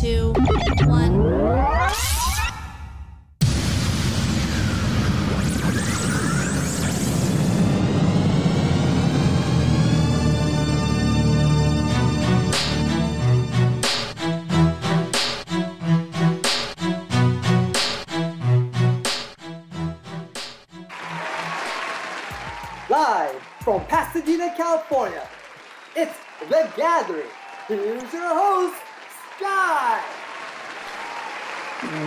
two, one. Live from Pasadena, California, it's The Gathering. Here's your host, Sky.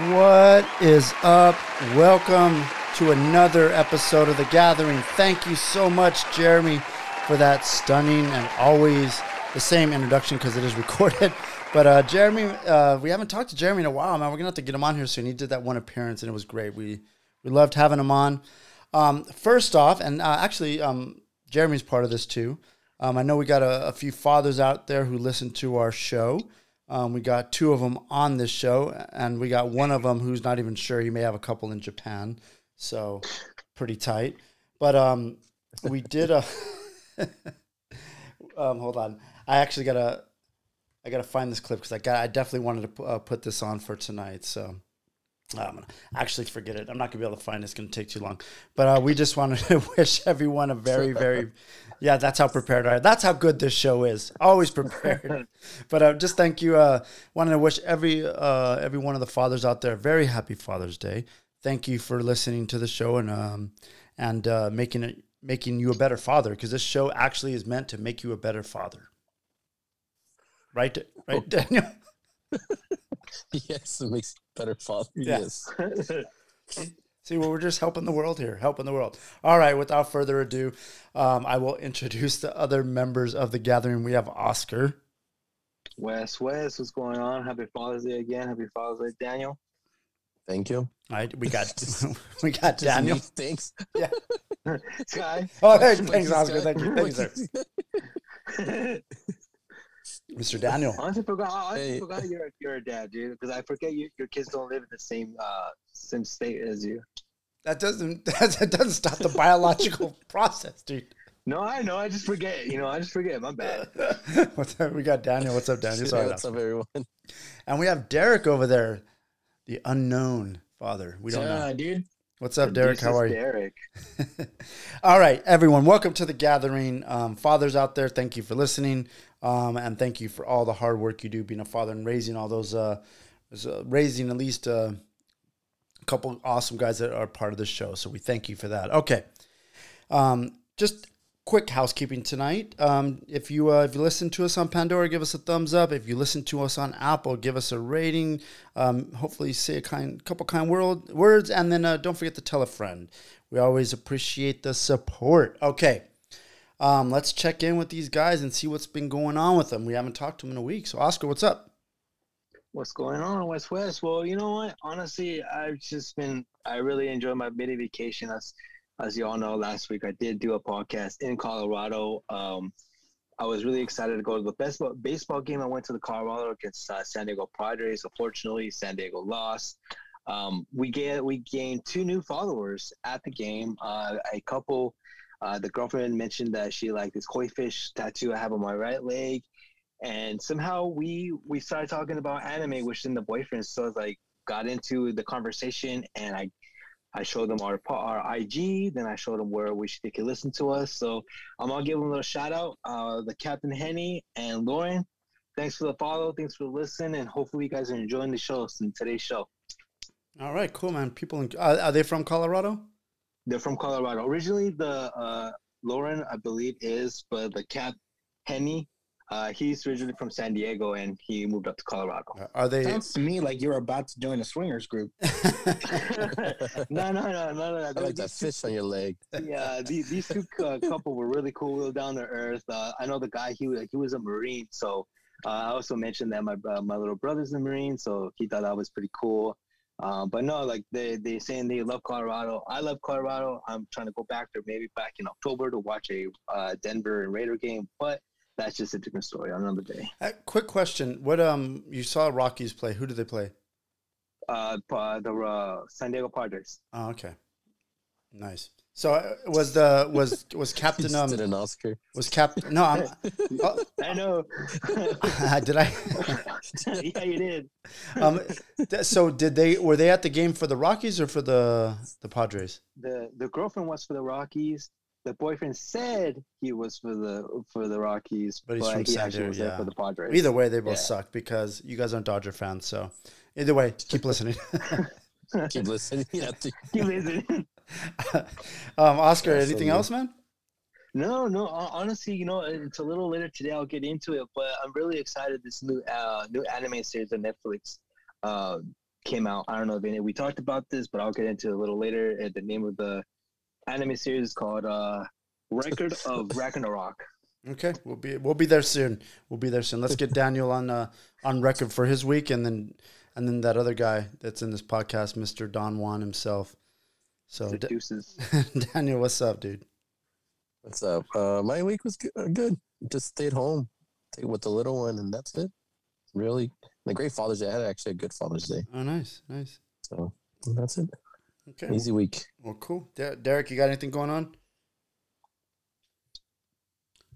What is up? Welcome to another episode of The Gathering. Thank you so much, Jeremy, for that stunning and always the same introduction because it is recorded. But uh, Jeremy, uh, we haven't talked to Jeremy in a while, man. We're gonna have to get him on here soon. He did that one appearance and it was great. We we loved having him on. Um, first off, and uh, actually, um, Jeremy's part of this too. Um, I know we got a, a few fathers out there who listen to our show. Um, we got two of them on this show, and we got one of them who's not even sure. He may have a couple in Japan, so pretty tight. But um, we did a. um, hold on, I actually gotta, I gotta find this clip because I got, I definitely wanted to pu- uh, put this on for tonight. So I'm gonna actually forget it. I'm not gonna be able to find it. It's gonna take too long. But uh, we just wanted to wish everyone a very, very, yeah. That's how prepared I. Am. That's how good this show is. Always prepared. but uh, just thank you. Uh, wanted to wish every uh, every one of the fathers out there a very happy Father's Day. Thank you for listening to the show and um and uh, making it making you a better father because this show actually is meant to make you a better father. Right, right, Daniel. yes, it makes better father. Yeah. Yes. See, well, we're just helping the world here, helping the world. All right, without further ado, um, I will introduce the other members of the gathering. We have Oscar. Wes, Wes, what's going on? Happy Father's Day again. Happy Father's Day, Daniel. Thank you. All right, we got we got Daniel. me, Thanks. Yeah. Sky. Oh, hey, thanks, Oscar. Thank you, thank you, sir. Honestly, Mr. Daniel. forgot. I honestly Hey. forgot you're you're a dad, dude. Because I forget you, your kids don't live in the same uh same state as you. That doesn't that doesn't stop the biological process, dude. No, I know. I just forget. You know, I just forget. My bad. What's up? We got Daniel. What's up, Daniel? Hey, Sorry, what's up, everyone? and we have Derek over there, the unknown father. We don't know. dude. What's up, Derek? This How is are you? Derek. All right, everyone, welcome to the gathering. Um, fathers out there, thank you for listening, um, and thank you for all the hard work you do being a father and raising all those, uh, uh, raising at least uh, a couple awesome guys that are part of the show. So we thank you for that. Okay, um, just quick housekeeping tonight. Um, if you uh, if you listen to us on Pandora, give us a thumbs up. If you listen to us on Apple, give us a rating. Um, hopefully, say a kind couple kind world, words, and then uh, don't forget to tell a friend. We always appreciate the support. Okay. Um, let's check in with these guys and see what's been going on with them. We haven't talked to them in a week. So, Oscar, what's up? What's going on, West West? Well, you know what? Honestly, I've just been. I really enjoyed my mini vacation. As as you all know, last week I did do a podcast in Colorado. Um, I was really excited to go to the baseball baseball game. I went to the Colorado against uh, San Diego Padres. Unfortunately, San Diego lost. Um, we get we gained two new followers at the game. Uh, a couple. Uh, the girlfriend mentioned that she liked this koi fish tattoo I have on my right leg. And somehow we we started talking about anime which then the boyfriend. So like got into the conversation and i i showed them our our ig then i showed them where we should they could listen to us. So i'm gonna give them a little shout out uh the captain henny and lauren. Thanks for the follow. Thanks for the listen and hopefully you guys are enjoying the show in today's show. All right, cool, man. People, in, are they from Colorado? They're from colorado originally the uh lauren i believe is but the cap henny uh he's originally from san diego and he moved up to colorado Uh, Are they? Sounds to me like you're about to join a swingers group. no, no, no, no, no. I like that fish on your leg. Yeah, these, these two uh, couple were really cool, down to earth. Uh, I know the guy; he was he was a marine, so uh, I also mentioned that my uh, my little brother's a marine, so he thought that was pretty cool. Uh, but no, like they they saying they love Colorado. I love Colorado. I'm trying to go back there maybe back in October to watch a uh, Denver and Raider game, but that's just a different story on another day. Uh, quick question: What um you saw Rockies play? Who did they play? Uh, the uh, San Diego Padres. Oh, okay, nice. So uh, was the was was Captain um did an Oscar. was Captain no I'm oh, I know. did I yeah, you did. um th- so did they were they at the game for the Rockies or for the the Padres? The the girlfriend was for the Rockies. The boyfriend said he was for the for the Rockies, But but, from he San actually Diego, was there yeah. for the Padres. Either way, they both Yeah. suck because you guys aren't Dodger fans. So either way, keep listening. Keep listening. Yeah, dude. Um, Oscar, anything else, man? No, no. Honestly, you know, it's a little later today. I'll get into it, but I'm really excited. This new uh, new anime series on Netflix uh, came out. I don't know if any, we talked about this, but I'll get into it a little later. Uh, The name of the anime series is called uh, Record of Ragnarok. Okay, we'll be we'll be there soon. We'll be there soon. Let's get Daniel on uh, on record for his week, and then and then that other guy that's in this podcast, Mister Don Juan himself. So The Da- deuces. Daniel, what's up, dude? What's up? Uh, my week was good. good. Just stayed home with the little one, and that's it. Really, a great Father's Day. I had actually a good Father's Day, Oh, nice, nice. so that's it. Okay, Easy week. well, cool. Der- Derek, you got anything going on?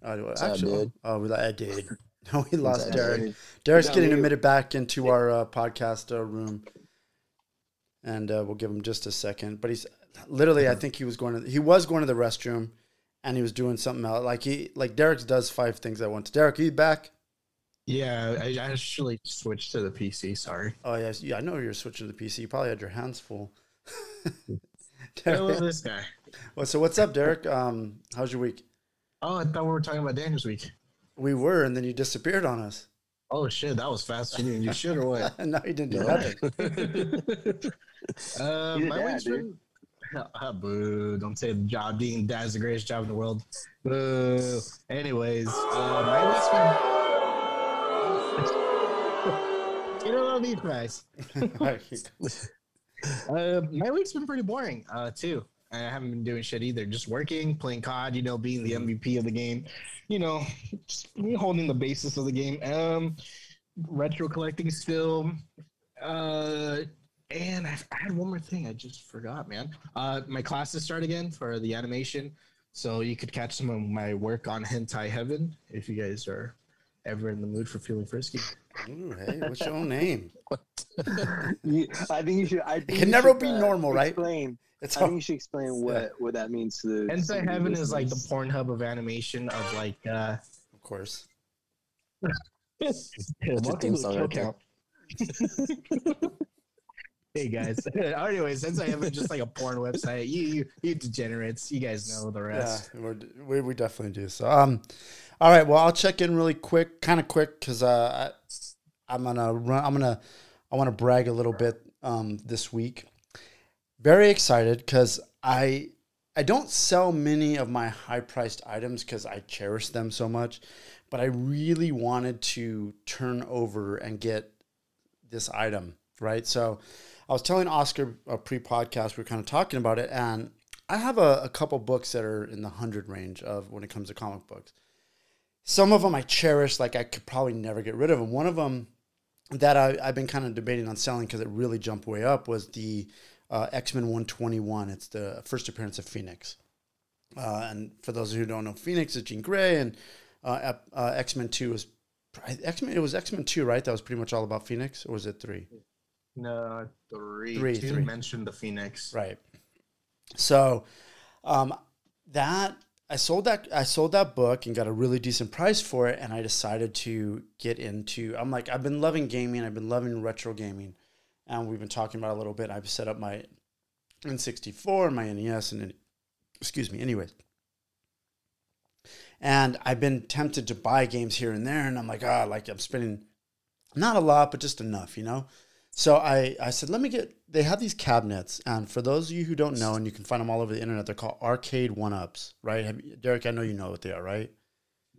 Uh, up, actually, oh, we, I did. No, we lost up, Derek. dude? Derek's getting me. admitted back into our uh, podcast uh, room, and uh, we'll give him just a second. But he's literally, I think he was going to, he was going to the restroom, and he was doing something else. Like he, like Derek does five things at once. Derek, are you back? Yeah, I I actually switched to the PC. Sorry. Oh yes, yeah, I know you're switching to the PC. You probably had your hands full. I love this guy. well, so what's up, Derek? Um, how's your week? Oh, I thought we were talking about Daniel's week. We were, and then you disappeared on us. Oh shit, that was fast. You didn't do shit or what? no, you didn't do No. nothing. uh, my dad, week's dude. been. Ah, boo! Don't say the job. Dean dad's the greatest job in the world. Boo. Anyways, uh, my week's been. you don't these guys. Uh, my week's been pretty boring, uh, too. I haven't been doing shit either. Just working, playing COD, you know, being the MVP of the game, you know, just holding the basis of the game. Um, retro collecting still. Uh, and I, I had one more thing I just forgot, man. Uh, my classes start again for the animation, so you could catch some of my work on Hentai Heaven if you guys are ever in the mood for feeling frisky. Ooh, hey, what's your own name? You- I think you should. I think can never should, be uh, normal, right? Explain. It's I all, think you should explain what what that means to the. Hentai some Heaven is like the listeners. Pornhub of animation of like uh of course. Welcome theme song Kill right there. Count. hey guys. anyway, since I have just like a porn website, you you, you degenerates, you guys know the Yeah, rest. we're, we we definitely do. So, um, all right. Well, I'll check in really quick, kind of quick, because uh, I, I'm gonna run. I'm gonna. I want to brag a little bit um this week. Very excited because I I don't sell many of my high priced items because I cherish them so much, but I really wanted to turn over and get this item right. So, I was telling Oscar a pre podcast. We were kind of talking about it, and I have a, a couple books that are in the hundred range of when it comes to comic books. Some of them I cherish, like I could probably never get rid of them. One of them that I, I've been kind of debating on selling because it really jumped way up was the uh, X Men 121. It's the first appearance of Phoenix. Uh, and for those of you who don't know, Phoenix is Jean Grey, and uh, uh, X Men 2 is X Men. It was X Men 2, right? That was pretty much all about Phoenix, or was it three? No, three. Three, Two three. mentioned the Phoenix. Right. So, um, that I sold that I sold that book and got a really decent price for it, and I decided to get into. I'm like I've been loving gaming. I've been loving retro gaming, and we've been talking about it a little bit. I've set up my N64 and my NES, and excuse me. Anyways. And I've been tempted to buy games here and there, and I'm like, ah, like I'm spending not a lot, but just enough, you know. So I, I said, let me get. They have these cabinets, and for those of you who don't know, and you can find them all over the internet, they're called Arcade1Ups, right? Have, Derek, I know you know what they are, right?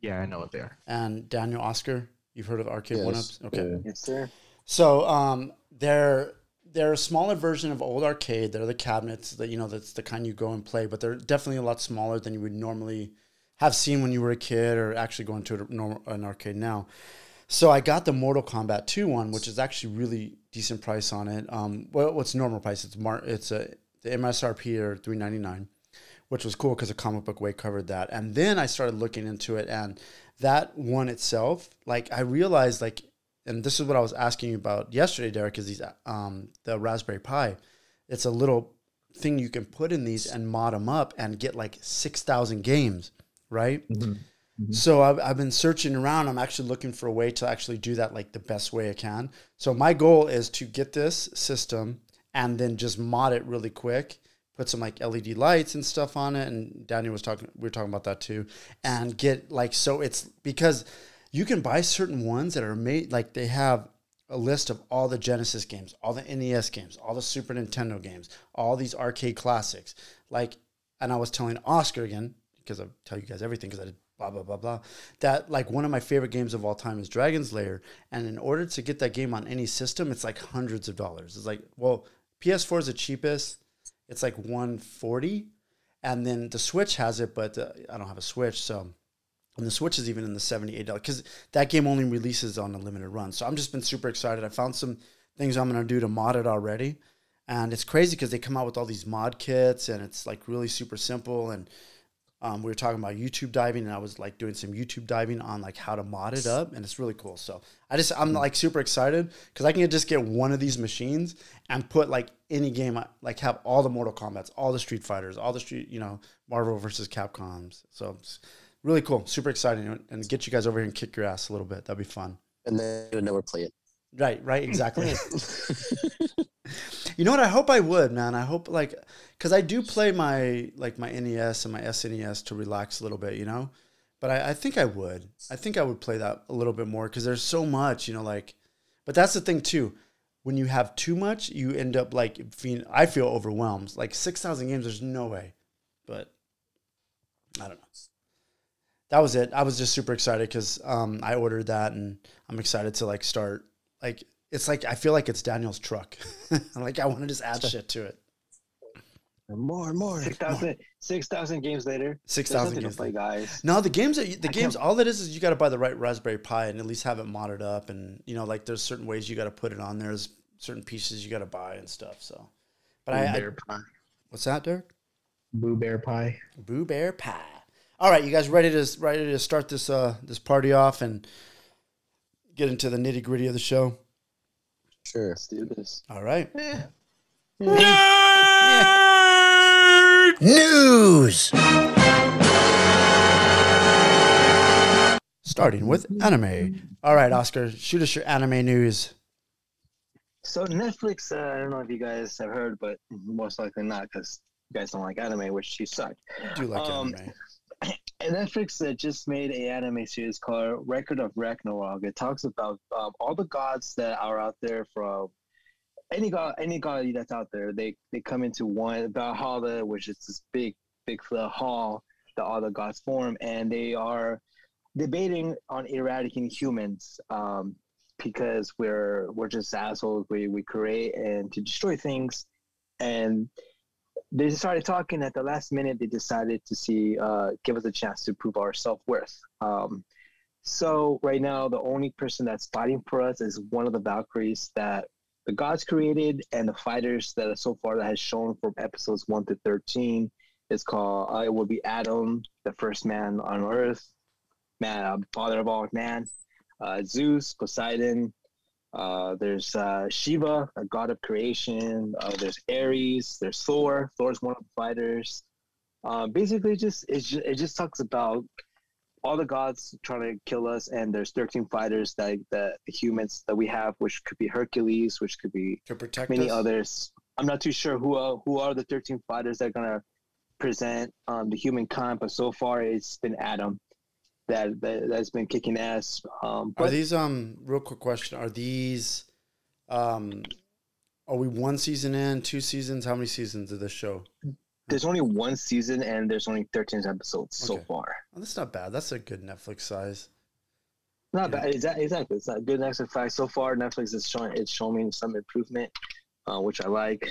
Yeah, I know what they are. And Daniel, Oscar, you've heard of Arcade1Ups? Okay. Yes, sir. So um, they're they're a smaller version of old arcade. They're the cabinets that you know that's the kind you go and play, but they're definitely a lot smaller than you would normally have seen when you were a kid or actually going to a normal, an arcade now. So I got the Mortal Kombat 2 one, which is actually really decent price on it. Um, well, what's normal price? It's mar- it's a the MSRP or 399 which was cool because the comic book way covered that. And then I started looking into it, and that one itself, like I realized, like, and this is what I was asking you about yesterday, Derek, is these um the Raspberry Pi. It's a little thing you can put in these and mod them up and get like six thousand games, right? Mm-hmm. So I've, I've been searching around. I'm actually looking for a way to actually do that like the best way I can. So my goal is to get this system and then just mod it really quick. Put some like LED lights and stuff on it. And Daniel was talking, we were talking about that too. And get like, so it's because you can buy certain ones that are made, like they have a list of all the Genesis games, all the NES games, all the Super Nintendo games, all these arcade classics. Like, and I was telling Oscar again, because I tell you guys everything because I blah blah blah blah. That like one of my favorite games of all time is Dragon's Lair, and in order to get that game on any system, it's like hundreds of dollars. It's like well, PS4 is the cheapest. It's like 140, and then the Switch has it, but uh, I don't have a Switch, so. And the Switch is even in the seventy-eight dollars because that game only releases on a limited run. So I'm just been super excited. I found some things I'm gonna do to mod it already, and it's crazy because they come out with all these mod kits, and it's like really super simple. And um, we were talking about YouTube diving, and I was like doing some YouTube diving on like how to mod it up, and it's really cool. So I just I'm like super excited because I can just get one of these machines and put like any game, like have all the Mortal Kombat's, all the Street Fighters, all the Street, you know, Marvel versus Capcoms. So it's really cool, super exciting, and get you guys over here and kick your ass a little bit. That'd be fun. And then you'll never play it. Right, right, exactly. you know what? I hope I would, man. I hope like because I do play my like my NES and my SNES to relax a little bit, you know. But I, I think I would. I think I would play that a little bit more because there's so much, you know. Like, but that's the thing too. When you have too much, you end up like feeling. I feel overwhelmed. Like six thousand games, there's no way. But I don't know. That was it. I was just super excited because um, I ordered that, and I'm excited to like start like it's like I feel like it's Daniel's truck. like I want to just add shit to it. And more and more. 6,000 6,000 games later. Six There's thousand nothing to games. play, guys. No, the games that you, the I games, can't- all it is is you got to buy the right Raspberry Pi and at least have it modded up, and you know, like there's certain ways you got to put it on. There's certain pieces you got to buy and stuff. So, but Boo I, I Pie. what's that, Derek? Boo Bear Pie. Boo Bear Pie. All right, you guys ready to ready to start this uh this party off and get into the nitty gritty of the show? Sure. Let's do this. All right. News. Starting with anime. All right, Oscar, shoot us your anime news. So Netflix, uh, I don't know if you guys have heard, but most likely not because you guys don't like anime, which you suck. I do like Um, anime. Netflix uh, just made a anime series called Record of Ragnarok. It talks about um, all the gods that are out there from any god, any god that's out there. They they come into one Valhalla, which is this big big hall that all the gods form, and they are debating on eradicating humans um, because we're we're just assholes. We we create and to destroy things, and they started talking at the last minute. They decided to see, uh, give us a chance to prove our self worth. Um, so right now, the only person that's fighting for us is one of the Valkyries that the gods created, and the fighters that so far that has shown from episodes one to thirteen is called. Uh, it will be Adam, the first man on Earth, man, uh, father of all man, uh, Zeus, Poseidon, uh, there's uh, Shiva, a god of creation. Uh, there's Ares. There's Thor. Thor's one of the fighters. Uh, basically, just, it's just it just talks about all the gods trying to kill us, and there's 13 fighters that that the humans that we have, which could be Hercules, which could be To protect many us. others. I'm not too sure who are, who are the 13 fighters that are gonna present um, the humankind, but so far it's been Adam that, that that's been kicking ass. Um, Are these um real quick question? Are these um are we one season in, two seasons? How many seasons of this show? there's only one season and there's only 13 episodes so far. Oh, that's not bad. That's a good Netflix size. Not Yeah. bad. Exactly. Exactly. It's not good Netflix size So far, Netflix is showing it's showing some improvement, uh, which I like.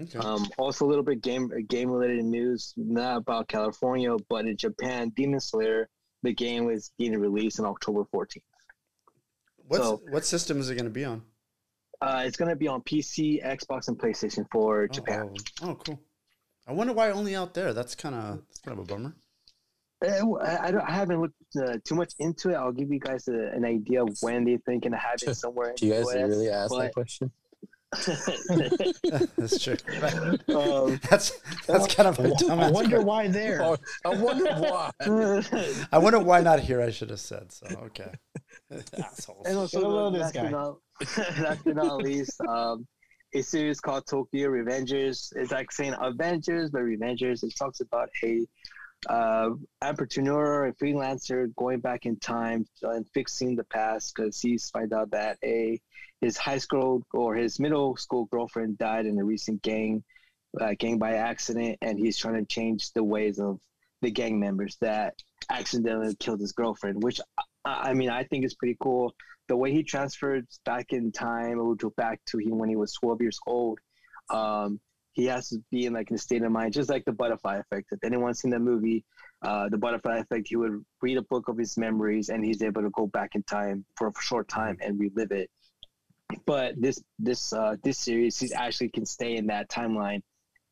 Okay. Um, also, a little bit game game related news, not about California, but in Japan, Demon Slayer, the game is getting released on October 14th. What's so- what system is it going to be on? Uh, it's going to be on PC, Xbox, and PlayStation for Japan. Oh, oh, cool. I wonder why only out there. That's kind of that's kind of a bummer. Eh, I, I, don't, I haven't looked uh, too much into it. I'll give you guys a, an idea of when they think thinking of having it somewhere. in Do you guys US, really ask but- that question? that's true. um, That's that's kind of a dumb I answer. wonder why there. Oh, I wonder why. I wonder why not here. I should have said so. Okay, assholes. And also, Hello, this last but guy. not, last but not least, um, a series called Tokyo Revengers. It's like saying Avengers, but Revengers. It talks about a uh, entrepreneur, a freelancer going back in time and fixing the past because he's find out that a his high school or his middle school girlfriend died in a recent gang uh, gang by accident, and he's trying to change the ways of the gang members that accidentally killed his girlfriend, which I, I mean I think is pretty cool. The way he transferred back in time, or back to him when he was 12 years old, um, he has to be in like in a state of mind, just like the butterfly effect. If anyone's seen the movie, uh, the butterfly effect, he would read a book of his memories and he's able to go back in time for a short time and relive it. But this this uh, this series, he actually can stay in that timeline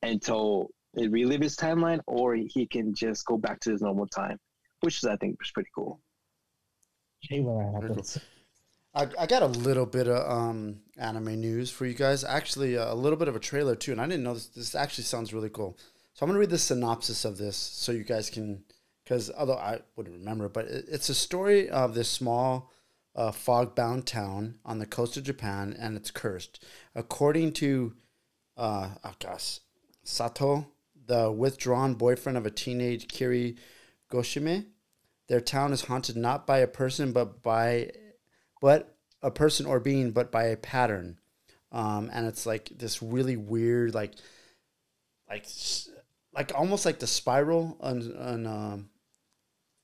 until it relive his timeline, or he can just go back to his normal time, which is I think is pretty cool. Hey, when that happens. I, I got a little bit of um, anime news for you guys. Actually, uh, a little bit of a trailer too, and I didn't know this. This actually sounds really cool. So I'm gonna read the synopsis of this so you guys can, because although I wouldn't remember, but it, it's a story of this small, uh, fog-bound town on the coast of Japan, and it's cursed. According to, uh, oh gosh, Sato, the withdrawn boyfriend of a teenage Kirie Goshima, their town is haunted not by a person but by but a person or being, but by a pattern. Um, and it's like this really weird, like, like, like almost like the spiral on, on um,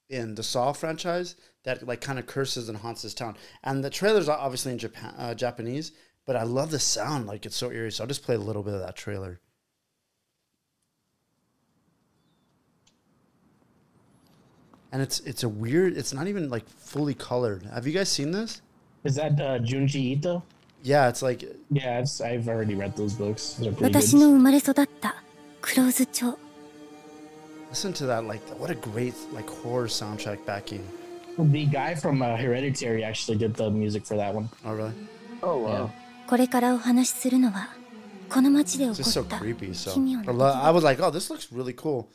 in the Saw franchise that like kind of curses and haunts this town. And the trailer's obviously in Japan, uh, Japanese, but I love the sound. Like it's so eerie. So I'll just play a little bit of that trailer. And it's it's a weird. It's not even like fully colored. Have you guys seen this? Is that uh, Junji Ito? Yeah, it's like Yeah, it's, I've already read those books. They're pretty good. 私の生まれ育った黒津町 listen to that. Like what a great like horror soundtrack backing. The guy from uh, Hereditary actually did the music for that one. Oh really? Oh wow. Yeah. これからお話しするのはこの町で It's 起 just so こった creepy. So 奇妙 I な lo- 出 I was like, oh, this looks really cool.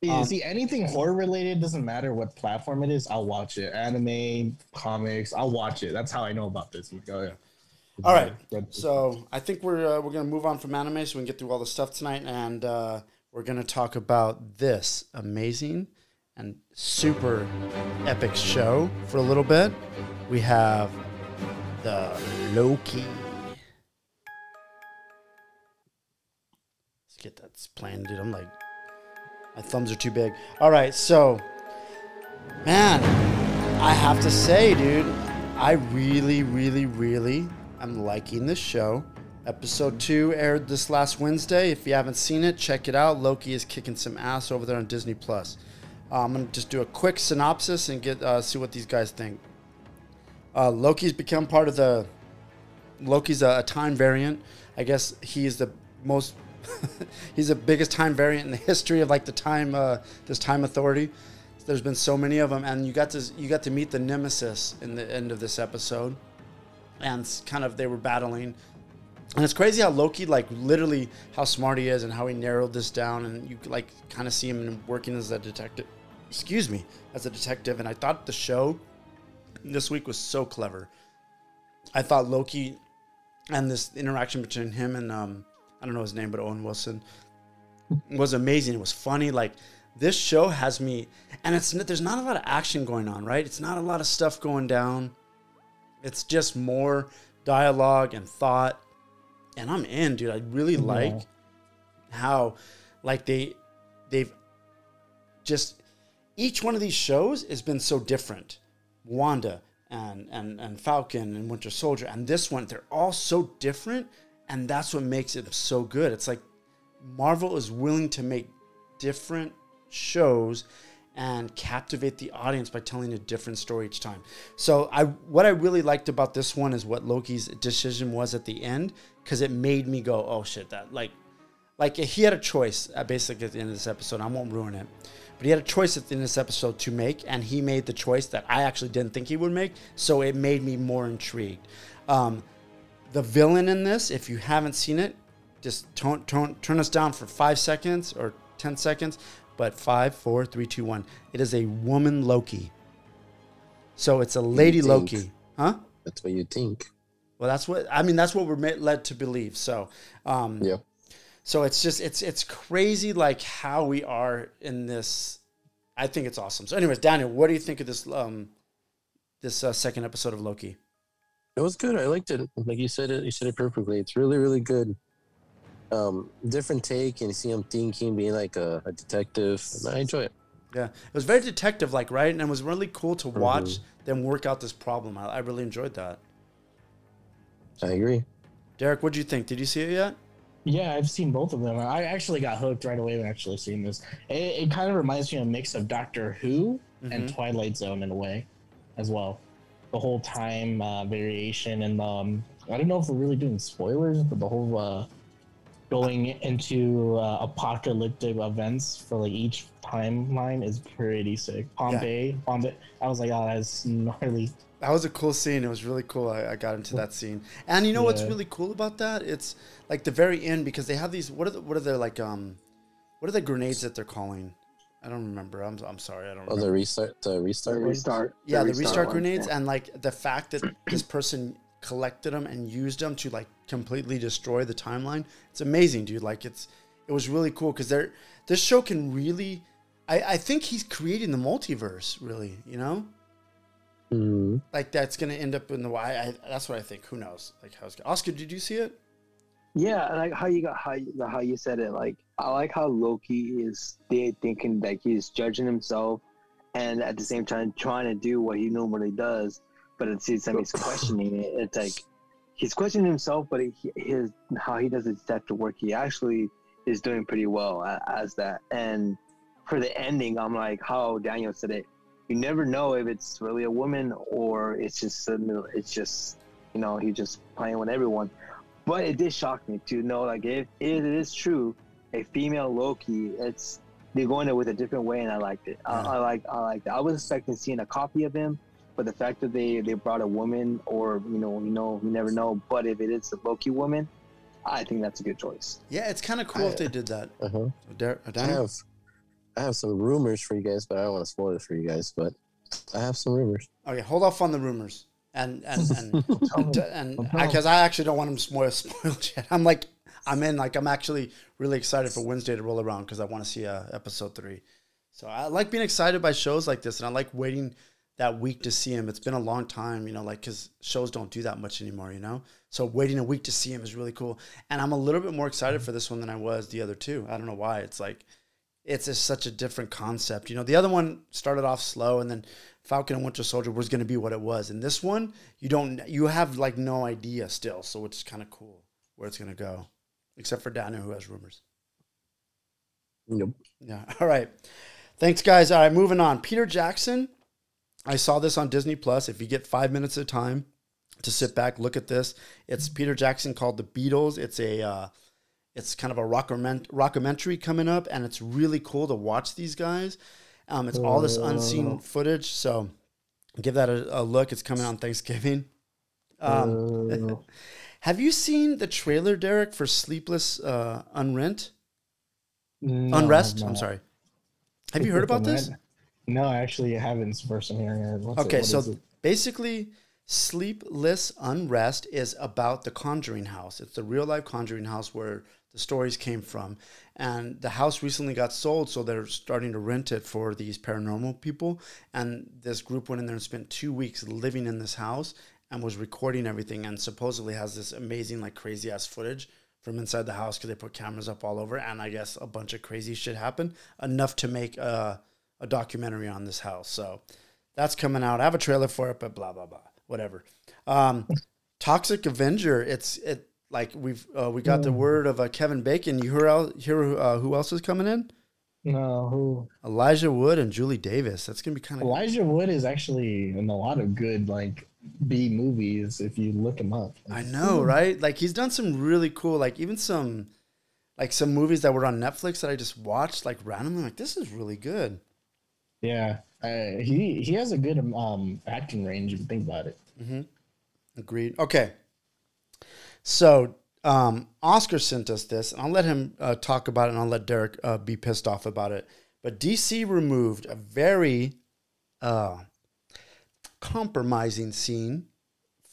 Yeah, Um, see, anything horror related doesn't matter what platform it is. I'll watch it. Anime, comics, I'll watch it. That's how I know about this. I'm like, oh yeah. All right. So I think we're uh, we're gonna move on from anime so we can get through all the stuff tonight, and uh, we're gonna talk about this amazing and super epic show for a little bit. We have the Loki. Let's get that playing, dude. I'm like, my thumbs are too big. All right, so man, I have to say, dude, I really, really, really am liking this show. Episode two aired this last Wednesday. If you haven't seen it, check it out. Loki is kicking some ass over there on Disney Plus. Uh, I'm gonna just do a quick synopsis and get uh, see what these guys think. Uh, Loki's become part of the. Loki's a, a time variant. I guess he is the most. he's the biggest time variant in the history of like the time. Uh, this time authority. There's been so many of them, and you got to you got to meet the nemesis in the end of this episode, and kind of they were battling. And it's crazy how Loki, like literally, how smart he is, and how he narrowed this down, and you like kind of see him working as a detective. Excuse me, as a detective. And I thought the show this week was so clever. I thought Loki and this interaction between him and um, I don't know his name, but Owen Wilson hmm. was amazing. It was funny. Like this show has me, and it's there's not a lot of action going on, right? It's not a lot of stuff going down. It's just more dialogue and thought, and I'm in, dude. I really like how, like they, they've just each one of these shows has been so different. Wanda and and and Falcon and Winter Soldier and this one, they're all so different, and that's what makes it so good. It's like Marvel is willing to make different shows and captivate the audience by telling a different story each time. So I what I really liked about this one is what Loki's decision was at the end cuz it made me go, "Oh shit, that like like he had a choice uh, basically at the end of this episode. I won't ruin it, but he had a choice at the end of this episode to make, and he made the choice that I actually didn't think he would make. So it made me more intrigued. Um, the villain in this, if you haven't seen it, just turn, turn, turn us down for five seconds or 10 seconds. But five, four, three, two, one. It is a woman Loki. So it's a lady? Loki. Huh? That's what you think. Well, that's what I mean. That's what we're led to believe. So, um, Yep. so it's just it's it's crazy like how we are in this. I think it's awesome. So, anyways, Daniel, what do you think of this um this uh, second episode of Loki? It was good. I liked it. Like you said it, you said it perfectly. It's really, really good. Um, different take, and you see him thinking, being like a, a detective. And I enjoy it. Yeah, it was very detective like, right? And it was really cool to watch them work out this problem. I, I really enjoyed that. I agree. Derek, what do you think? Did you see it yet? Yeah, I've seen both of them. I actually got hooked right away when actually seeing this. It, it kind of reminds me of a mix of Doctor Who and Twilight Zone in a way, as well. The whole time uh, variation and um, I don't know if we're really doing spoilers, but the whole uh, going into uh, apocalyptic events for like each timeline is pretty sick. Pompeii, Pompeii. I was like, oh, that's gnarly. That was a cool scene. It was really cool. I, I got into that scene. And you know what's really cool about that? It's like the very end because they have these. What are the, what are the like um, what are the grenades that they're calling? I don't remember. I'm I'm sorry. I don't. Oh, Remember. the restart, the restart, The restart. yeah, the restart one, grenades yeah. and like the fact that this person collected them and used them to like completely destroy the timeline. It's amazing, dude. Like it's it was really cool because they're this show can really. I I think he's creating the multiverse. Really, you know. Mhm. Like that's gonna end up in the I, I that's what I think. Who knows? Like how's Oscar? Did you see it? Yeah, like how you got how you, how you said it. Like I like how Loki is they thinking like he's judging himself, and at the same time trying to do what he normally does, but at the same time he's questioning it. It's like he's questioning himself, but he, his how he does the to work, he actually is doing pretty well as that. And for the ending, I'm like how Daniel said it. You never know if it's really a woman or it's just it's just you know he's just playing with everyone. But it did shock me to know, like, if, if it is true, a female Loki, it's they're going there with a different way, and I liked it. I, Yeah. I like, I like that. I was expecting seeing a copy of him, but the fact that they they brought a woman, or you know, you know, you never know. But if it is a Loki woman, I think that's a good choice. Yeah, it's kind of cool if they did that. Uh-huh. Dar- uh, I have, I have some rumors for you guys, but I don't want to spoil it for you guys. But I have some rumors. Okay, hold off on the rumors and and and and because I, actually don't want them spoiled spoiled yet. I'm like I'm in like I'm actually really excited for Wednesday to roll around because I want to see uh, episode three. So I like being excited by shows like this, and I like waiting that week to see him. It's been a long time, you know, like because shows don't do that much anymore, you know. So waiting a week to see him is really cool, and I'm a little bit more excited for this one than I was the other two. I don't know why. It's like it's just such a different concept. You know, the other one started off slow, and then Falcon and Winter Soldier was going to be what it was. And this one, you don't, you have like no idea still. So it's kind of cool where it's going to go, except for Daniel who has rumors. Nope. Yeah. All right. Thanks, guys. All right, moving on. Peter Jackson. I saw this on Disney Plus. If you get five minutes of time to sit back, look at this. It's Peter Jackson called The Beatles. It's a, uh, it's kind of a rockerment- rockumentary coming up, and it's really cool to watch these guys. Um, it's all this unseen footage, so give that a, a look. It's coming on Thanksgiving. Um, Uh, have you seen the trailer, Derek, for Sleepless uh, Unrent? no, Unrest? I'm sorry. Have you heard about this? No, actually, I actually haven't. It's the first time hearing it. What's Okay, what so it? basically, Sleepless Unrest is about the Conjuring House. It's the real life Conjuring House where the stories came from. And the house recently got sold, so they're starting to rent it for these paranormal people. And this group went in there and spent two weeks living in this house and was recording everything and supposedly has this amazing, like crazy ass footage from inside the house because they put cameras up all over. And I guess a bunch of crazy shit happened, enough to make a, a documentary on this house. So that's coming out. I have a trailer for it, but blah blah blah, whatever. Um, Toxic Avenger. It's it like we've uh, we got the word of uh, Kevin Bacon. You hear out hear uh, who else is coming in? no, who? Elijah Wood and Julie Davis. That's gonna be kind of Elijah Wood is actually in a lot of good like B movies if you look him up. I know, right? Like he's done some really cool, like even some like some movies that were on Netflix that I just watched like randomly. Like this is really good. Yeah, uh, he he has a good um acting range if you think about it. Agreed. Okay. So um, Oscar sent us this, and I'll let him uh, talk about it, and I'll let Derek uh, be pissed off about it. But DC removed a very uh, compromising scene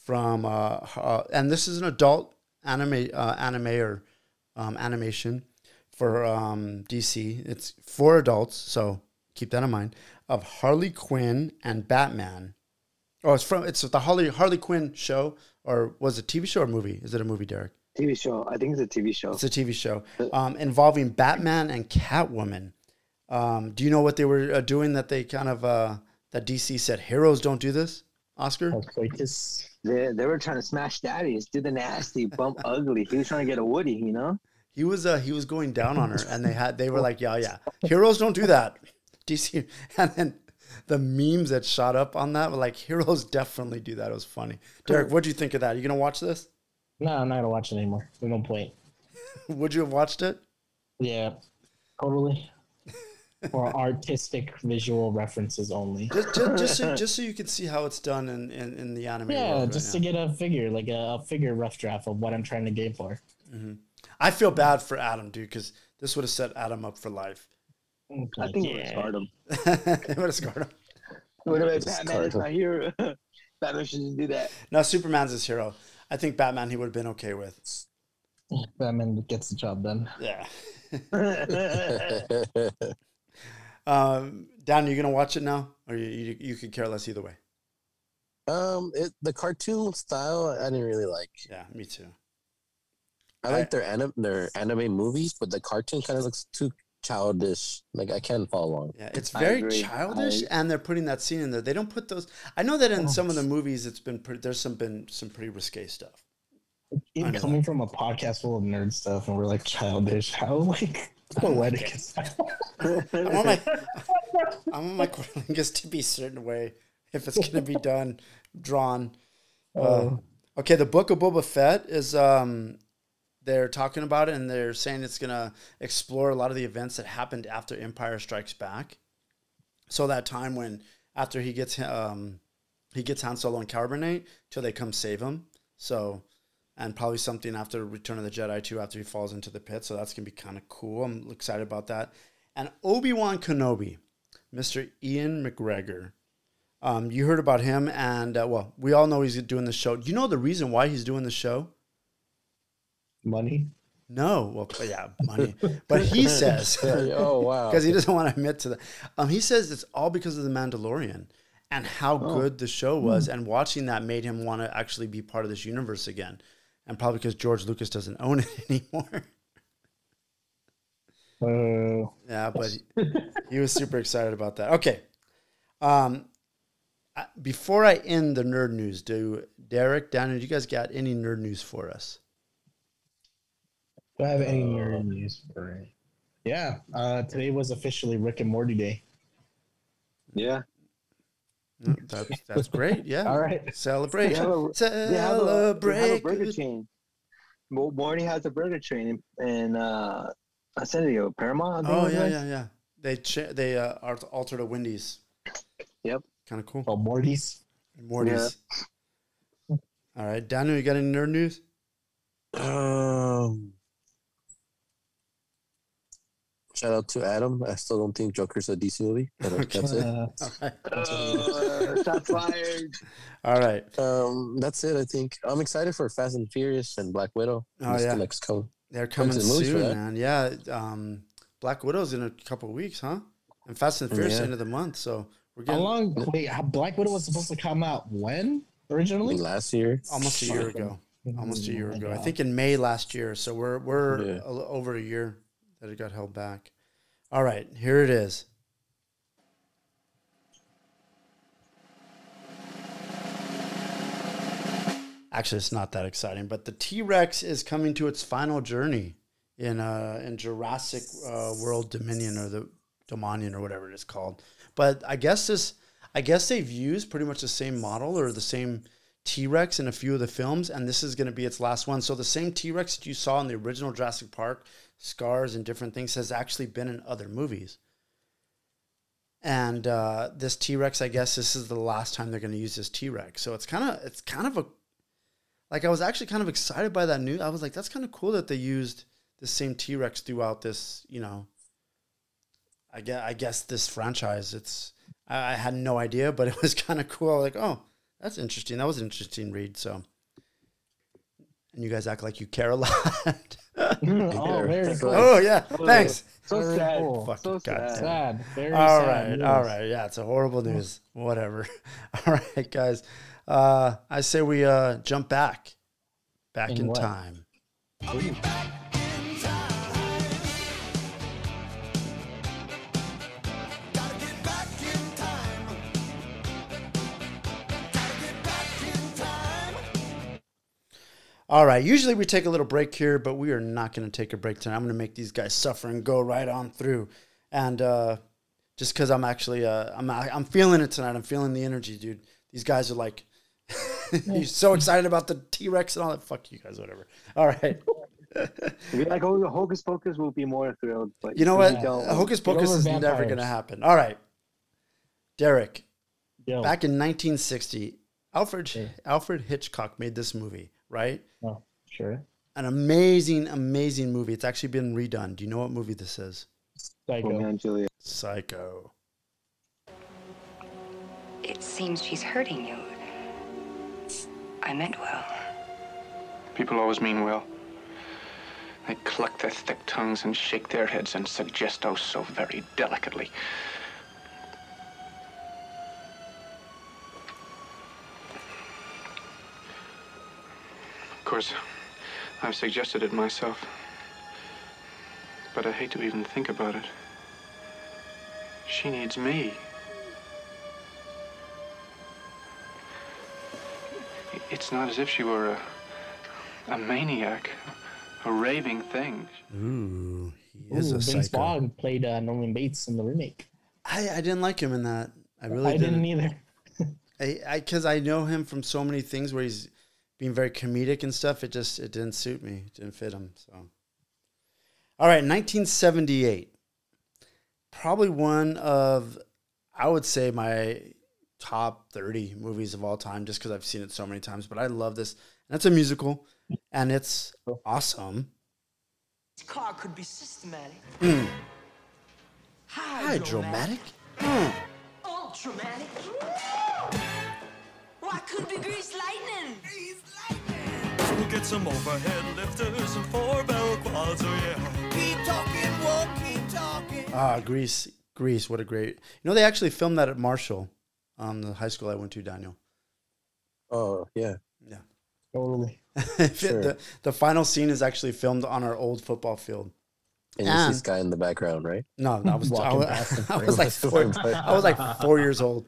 from, uh, uh, and this is an adult anime uh, anime or um, animation for um, DC. It's for adults, so keep that in mind. Of Harley Quinn and Batman. Oh, it's from it's the Harley Harley Quinn show, or was it a TV show or movie? Is it a movie, Derek? TV show. I think it's a TV show. It's a TV show um, involving Batman and Catwoman. Um, do you know what they were uh, doing that they kind of uh, that DC said heroes don't do this? Oscar, Oh, Coitus. They, they were trying to smash daddies, do the nasty, bump ugly. He was trying to get a Woody, you know? he was uh, he was going down on her, and they had they were like, yeah, yeah, heroes don't do that. DC, and then the memes that shot up on that were like, heroes definitely do that. It was funny. Derek, what do you think of that? you gonna watch this? No, I'm not gonna watch it anymore. There's no point. Would you have watched it? Yeah, totally. For artistic visual references only. Just, just, just, so, just so you can see how it's done in, in, in the anime Yeah, right just now. to get a figure, like a, a figure rough draft of what I'm trying to game for. Mm-hmm. I feel bad for Adam, dude, because this would have set Adam up for life. I think it would have scarred him. it would have scarred him. It would have been Batman is my hero. Batman shouldn't do that. No, Superman's his hero. I think Batman he would have been okay with. Batman gets the job done. Yeah. yeah, Um, Dan, you gonna watch it now, or you you, you could care less either way? um, it, the cartoon style I didn't really like. Yeah, me too. I like their anim- their anime movies, but the cartoon kind of looks too childish. Like I can't follow along. Yeah, it's very childish, I- and they're putting that scene in there. They don't put those. I know that in some of the movies, it's been pretty, there's some been some pretty risque stuff. Even know coming from a podcast full of nerd stuff, and we're like childish. How like poetic is that? I want my I want my Corlingus to be a certain way if it's gonna be done, drawn. Uh, Oh. okay, the book of Boba Fett is um they're talking about it and they're saying it's gonna explore a lot of the events that happened after Empire Strikes Back. So that time when after he gets um he gets Han Solo and carbonite till they come save him. So and probably something after Return of the Jedi too after he falls into the pit. So that's gonna be kind of cool. I'm excited about that. And Obi Wan Kenobi, Mr. Ewan McGregor. Um, you heard about him, and uh, well, we all know he's doing the show. You know the reason why he's doing the show? Money. No, well, yeah, money. But he says oh wow! because he doesn't want to admit to that. Um, he says it's all because of the Mandalorian and how good the show was, and watching that made him want to actually be part of this universe again, and probably because George Lucas doesn't own it anymore. Uh, Yeah, but he, he was super excited about that. Okay. Um, I- before I end the nerd news, do Derek, Daniel, you guys got any nerd news for us? Do I have any nerd news for it? Yeah. Uh, today was officially Rick and Morty Day. yeah. No, That's, that's great. Yeah. All right. Celebrate. They have a- They have a, they have a Celebrate. burger good- chain. Mo- Morty has a burger chain in, in uh, San Diego, Paramount. I think Oh yeah, yeah, yeah. They cha- they uh, art- altered a Wendy's. Yep. Kind of cool. Oh, Morty's. Morty's. All right, Daniel, you got any nerd news? Um, shout out to Adam. I still don't think Joker's a DC movie, but uh, that's it. Uh, All right. Fired. All right. Um, that's it. I think I'm excited for Fast and Furious and Black Widow. Oh, It's yeah. next co- They're coming to the movies for soon, man. Yeah. Um, Black Widow's in a couple of weeks, huh? And Fast and Furious Yeah. end of the month, so we're getting. how long? Wait, how- Black Widow was supposed to come out when originally? last year. almost a year ago. Almost a year Oh ago. I think in May last year. So we're we're Yeah. a over a year that it got held back. All right, here it is. Actually, it's not that exciting, but the T Rex is coming to its final journey in uh, in Jurassic uh, World Dominion or the Dominion or whatever it is called. But I guess this, I guess they've used pretty much the same model or the same T Rex in a few of the films, and this is going to be its last one. So the same T Rex that you saw in the original Jurassic Park, scars and different things, has actually been in other movies. And uh, this T Rex, I guess this is the last time they're going to use this T Rex. So it's kind of it's kind of a like I was actually kind of excited by that news. I was like, that's kind of cool that they used the same T Rex throughout this. You know, I guess I guess this franchise. It's I, I had no idea, but it was kind of cool. Like, oh, that's interesting. That was an interesting read. So, and you guys act like you care a lot. oh, very cool. oh yeah, thanks. So Very sad. cool. Fuck, So God sad. Sad. Very All sad. right, news. all right. Yeah, it's a horrible news. Whatever. All right, guys. Uh, I say we uh, jump back, back in, In what? time. All right. Usually we take a little break here, but we are not going to take a break tonight. I'm going to make these guys suffer and go right on through. And uh, just because I'm actually, uh, I'm, I'm feeling it tonight. I'm feeling the energy, dude. These guys are like, you're so excited about the T Rex and all that. Fuck you guys, whatever. All right. If you like Ho- Hocus Pocus, we'll be more thrilled. But You know what? don't. Hocus Pocus over is never going to happen. All right. Derek, Yo. back in 1960, Alfred Okay. Alfred Hitchcock made this movie, right? Oh, sure. An amazing, amazing movie. It's actually been redone. Do you know what movie this is? Psycho. Romeo and Juliet. Psycho. It seems she's hurting you. I meant well. People always mean well. They cluck their thick tongues and shake their heads and suggest oh so very delicately. Of course, I've suggested it myself. But I hate to even think about it. She needs me. It's not as if she were a, a maniac, a raving thing. Ooh, he is Ooh, a Vince psycho. Vaughn played uh, Norman Bates in the remake. I, I didn't like him in that. I really I didn't. didn't either. I I because I know him from so many things where he's being very comedic and stuff. It just it didn't suit me. It didn't fit him. So, all right, 1978. Probably one of I would say my top 30 movies of all time, just because I've seen it so many times. But I love this. And it's a musical, and it's awesome. This car could be systematic, Mm. Hydromatic. Mm. ultramatic. Why could be greased lightning? We'll get some overhead lifters and four bell quads, oh yeah. Keep talking, we'll keep talking. Ah, Grease, Grease, What a great. You know, they actually filmed that at Marshall, um, the high school I went to, Daniel. Oh yeah. Yeah. Totally. Sure. the, the final scene is actually filmed on our old football field. And you And- see Sky in the background, right? No, I was I Walking was, I was like four, I was like four years old.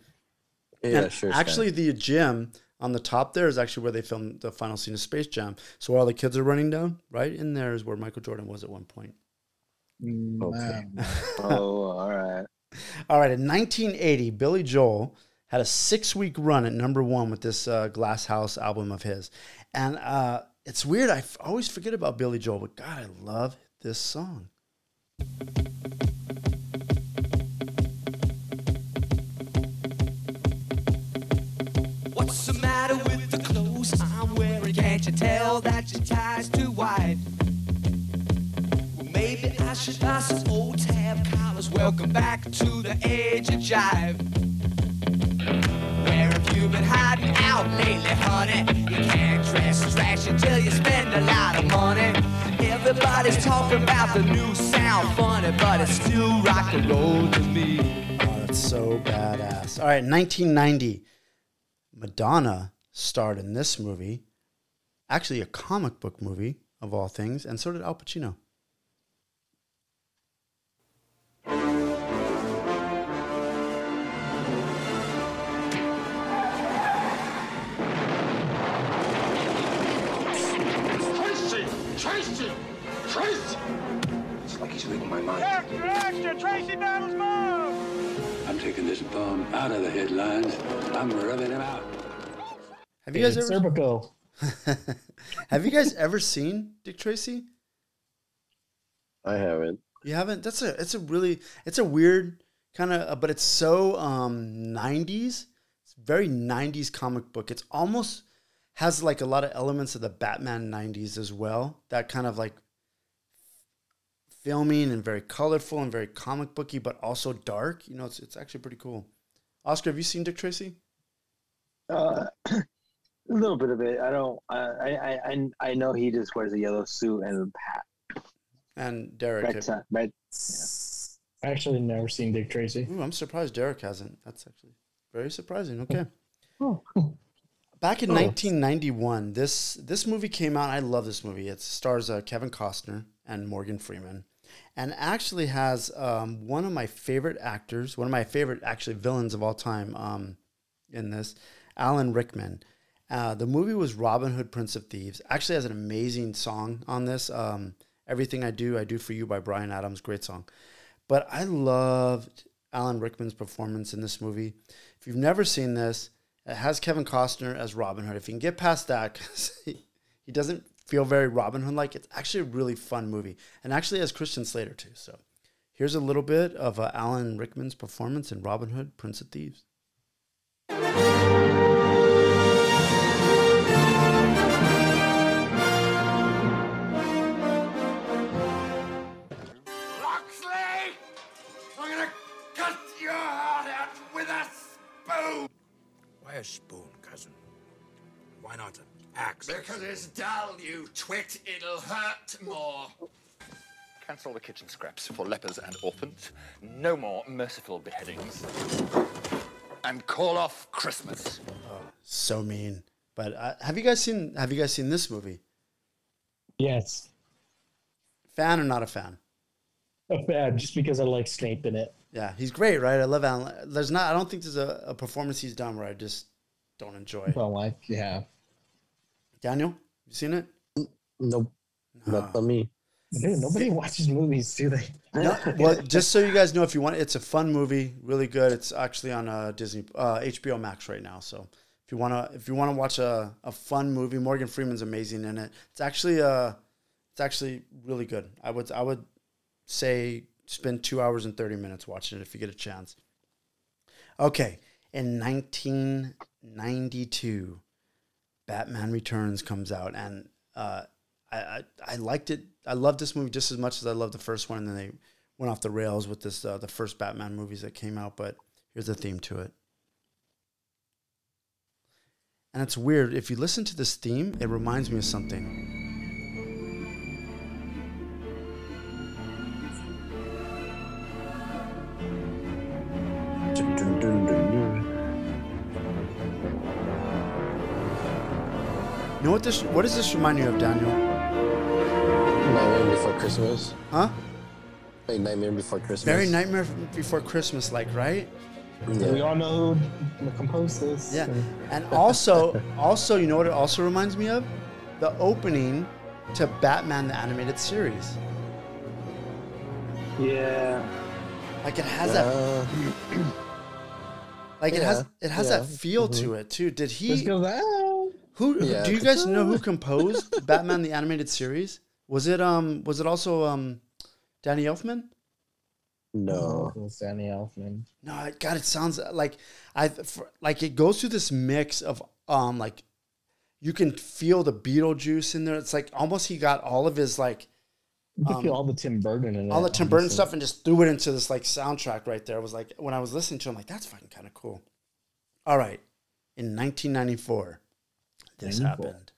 Yeah, And sure. Sky. Actually, the gym on the top there is actually where they filmed the final scene of Space Jam. So while the kids are running down, right in there is where Michael Jordan was at one point. Okay. Oh, all right. All right, in 1980, Billy Joel had a six-week run at number one with this uh, Glass House album of his, and uh, it's weird. I f- always forget about Billy Joel, but God, I love this song. Can't you tell that your tie's too wide? Well, maybe I should buy some old tab collars. Welcome back to the age of jive. Where have you been hiding out lately, honey? You can't dress trash until you spend a lot of money. Everybody's talking about the new sound funny, but it's still rock and roll to me. Oh, that's so badass. All right, 1990, Madonna starred in this movie, actually a comic book movie of all things, and so did Al Pacino. Tracy! Tracy! Tracy! It's like he's reading my mind. Extra, extra! Tracy Battles move! I'm taking this bum out of the headlines. I'm rubbing him out. Have you guys It's ever Serpico. Have you guys ever seen Dick Tracy? I haven't. You haven't? That's a it's a really it's a weird kind of but it's so um 90s. It's very 90s comic book. It's almost has like a lot of elements of the Batman 90s as well. That kind of like filming and very colorful and very comic booky but also dark. You know, it's it's actually pretty cool. Oscar, have you seen Dick Tracy? Uh, a little bit of it. I don't. I I I I know he just wears a yellow suit and a hat. And Derek. Red, have- tie- red, I actually never seen Dick Tracy. Ooh, I'm surprised Derek hasn't. That's actually very surprising. Okay. Oh. Back in Oh. 1991, this this movie came out. I love this movie. It stars uh, Kevin Costner and Morgan Freeman, and actually has um, one of my favorite actors, one of my favorite actually villains of all time um, in this, Alan Rickman. Uh, the movie was Robin Hood, Prince of Thieves. Actually has an amazing song on this. Um, Everything I Do, I Do for You by Bryan Adams. Great song. But I loved Alan Rickman's performance in this movie. If you've never seen this, it has Kevin Costner as Robin Hood. If you can get past that, he, he doesn't feel very Robin Hood like, it's actually a really fun movie. And actually has Christian Slater too. So here's a little bit of uh, Alan Rickman's performance in Robin Hood, Prince of Thieves. Why a spoon, cousin? Why not an axe? Because it's dull, you twit. It'll hurt more. Cancel the kitchen scraps for lepers and orphans. No more merciful beheadings. And call off Christmas. So mean. But uh, have you guys seen Have you guys seen this movie? Yes. Fan or not a fan? A fan, just because I like Snape in it. Yeah, he's great, right? I love Alan. There's not. I don't think there's a, a performance he's done where I just don't enjoy. Well, like, yeah. Daniel, you seen it? Nope. Not for me. Dude, nobody watches movies, do they? No, well, just so you guys know, if you want, it's a fun movie, really good. It's actually on uh, Disney, uh, HBO Max right now. So if you wanna, if you wanna watch a, a fun movie, Morgan Freeman's amazing in it. It's actually uh, it's actually really good. I would, I would say spend two hours and thirty minutes watching it if you get a chance. Okay, in 1992, Batman Returns comes out, and uh, I, I I liked it. I loved this movie just as much as I loved the first one. And then they went off the rails with this uh, the first Batman movies that came out. But here's the theme to it, and it's weird. If you listen to this theme, it reminds me of something. What this? What does this remind you of, Daniel? Nightmare Before Christmas. Huh? Like Nightmare Before Christmas. Very Nightmare Before Christmas, like right? Yeah. We all know who composed this. Yeah, and also, also, you know what it also reminds me of? The opening to Batman the Animated Series. Yeah. Like it has that. Like it has it has yeah, that feel mhm. to it too. Did he? Let's go that. Who Yeah. do you guys know who composed Batman the Animated Series? Was it um was it also um Danny Elfman? No. It was Danny Elfman. No, God, it sounds like I for, like it goes through this mix of um like you can feel the Beetlejuice in there. It's like almost he got all of his like You can Um, feel all the Tim Burton in it. all the Tim Burton stuff and just threw it into this like soundtrack right there. It was like when I was listening to him, like that's fucking kind of cool. All right, in 1994, this 94. happened.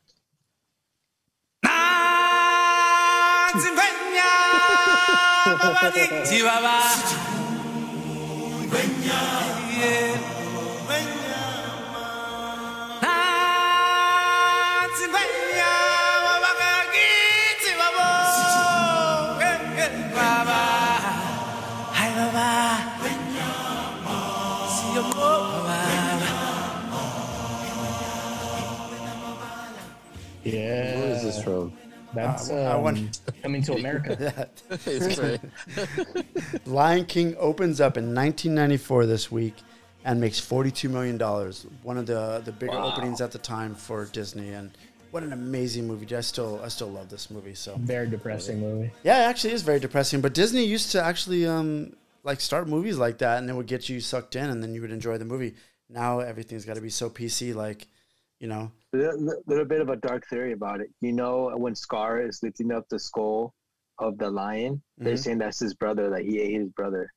Where is this from? That's I um, want- coming to America. It's right. Lion King opens up in 1994 this week, and makes forty-two million dollars. One of the the bigger Wow. openings at the time for Disney, and what an amazing movie! I still I still love this movie. So Very depressing movie. yeah, it actually is very depressing. But Disney used to actually um like start movies like that, and it would get you sucked in, and then you would enjoy the movie. Now everything's got to be so PC, like you know. A little, little bit of a dark theory about it. You know, when Scar is lifting up the skull of the lion, they're Mhm. saying that's his brother, that he ate his brother.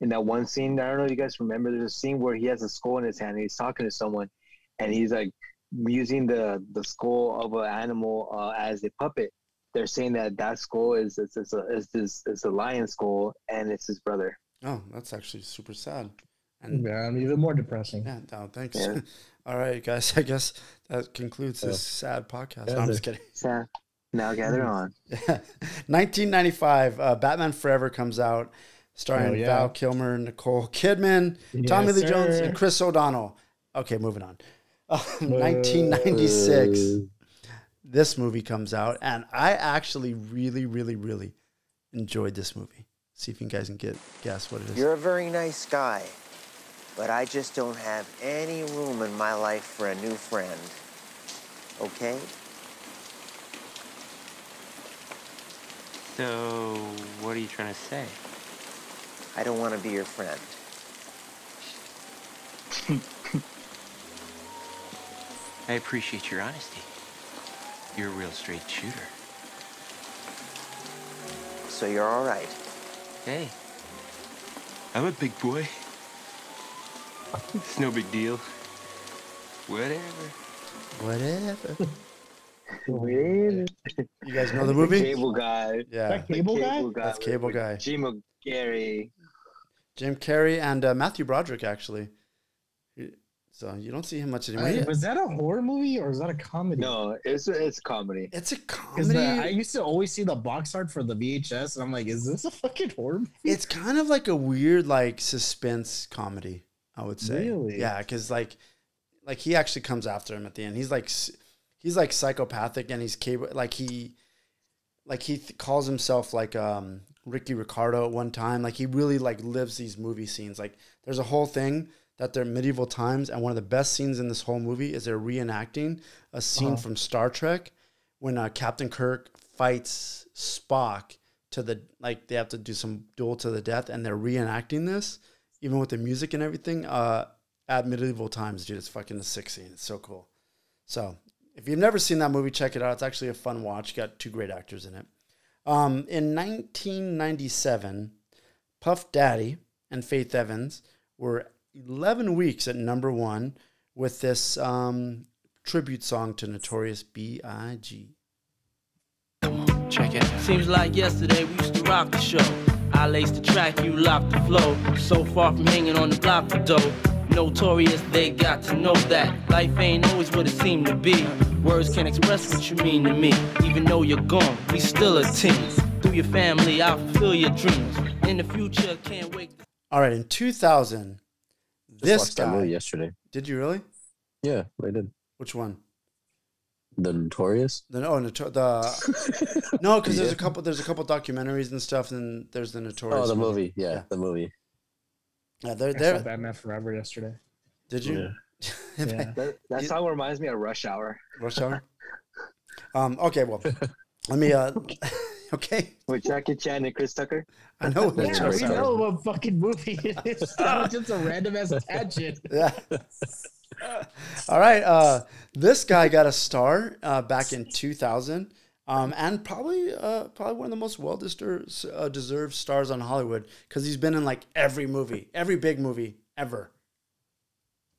In that one scene, I don't know if you guys remember, there's a scene where he has a skull in his hand and he's talking to someone and he's like using the, the skull of an animal uh, as a puppet. They're saying that that skull is is, is, a, is, this, is a lion skull and it's his brother. Oh, that's actually super sad. And Yeah, even more depressing. yeah, no, thanks. Yeah. All right, guys. I guess that concludes this sad podcast. No, I'm just kidding. So now gather on. 1995, uh, Batman Forever comes out, starring Oh, yeah. Val Kilmer, Nicole Kidman, Tommy Yes, Lee Jones, and Chris O'Donnell. Okay, moving on. Uh, 1996, this movie comes out, and I actually really, really, really enjoyed this movie. See if you guys can get guess what it is. You're a very nice guy, but I just don't have any room in my life for a new friend. Okay? So, what are you trying to say? I don't want to be your friend. I appreciate your honesty. You're a real straight shooter. So you're all right. Hey, I'm a big boy. It's no big deal. Whatever. Whatever. Weird. You guys know the movie? Cable guy. Yeah. That cable guy? That's Cable with Guy. Jim Gary. Jim Carrey and uh, Matthew Broderick, actually. So you don't see him much anymore. Wait, was that a horror movie or is that a comedy? No, it's it's comedy. It's a comedy. the- I used to always see the box art for the VHS, and I'm like, is this a fucking horror movie? It's kind of like a weird, like suspense comedy. I would say. Really? Yeah, because like, like he actually comes after him at the end. He's like, he's like psychopathic, and he's capable. Like he, like he th- calls himself like um Ricky Ricardo at one time. Like he really like lives these movie scenes. Like there's a whole thing that they're medieval times, and one of the best scenes in this whole movie is they're reenacting a scene Uh-huh. from Star Trek when uh, Captain Kirk fights Spock to the like they have to do some duel to the death, and they're reenacting this even with the music and everything. Uh, at medieval times, dude, it's fucking the sick scene. It's so cool. So if you've never seen that movie, check it out. It's actually a fun watch. Got two great actors in it. Um, in 1997, Puff Daddy and Faith Evans were 11 weeks at number one with this um, tribute song to Notorious B.I.G. Check it. Seems like yesterday we used to rock the show. I laced the track, you locked the flow. So far from hanging on the block for dough. Notorious, they got to know that life ain't always what it seemed to be. Words can't express what you mean to me. Even though you're gone, we still a team. Through your family, I'll fulfill your dreams. In the future, can't wait. All right, in 2000, Just this that guy. movie yesterday. Did you really? Yeah, I did. Which one? The Notorious. The oh, noto- the no, because there's Yeah. a couple. There's a couple documentaries and stuff, and there's the Notorious. Oh, the one. movie. Yeah, the movie. Yeah, they're I saw there. Batman Forever yesterday. Did you? Yeah. That, that song reminds me of Rush Hour. Rush Hour. um. Okay. Well, let me. Uh. okay. With Jackie Chan and Chris Tucker. I know. what Yeah, Rush we know what fucking movie it is. That was just a random ass tangent. Yeah. All right. Uh, this guy got a star uh, back in 2000, um, and probably uh, probably one of the most well deserved uh, deserved stars on Hollywood because he's been in like every movie, every big movie ever.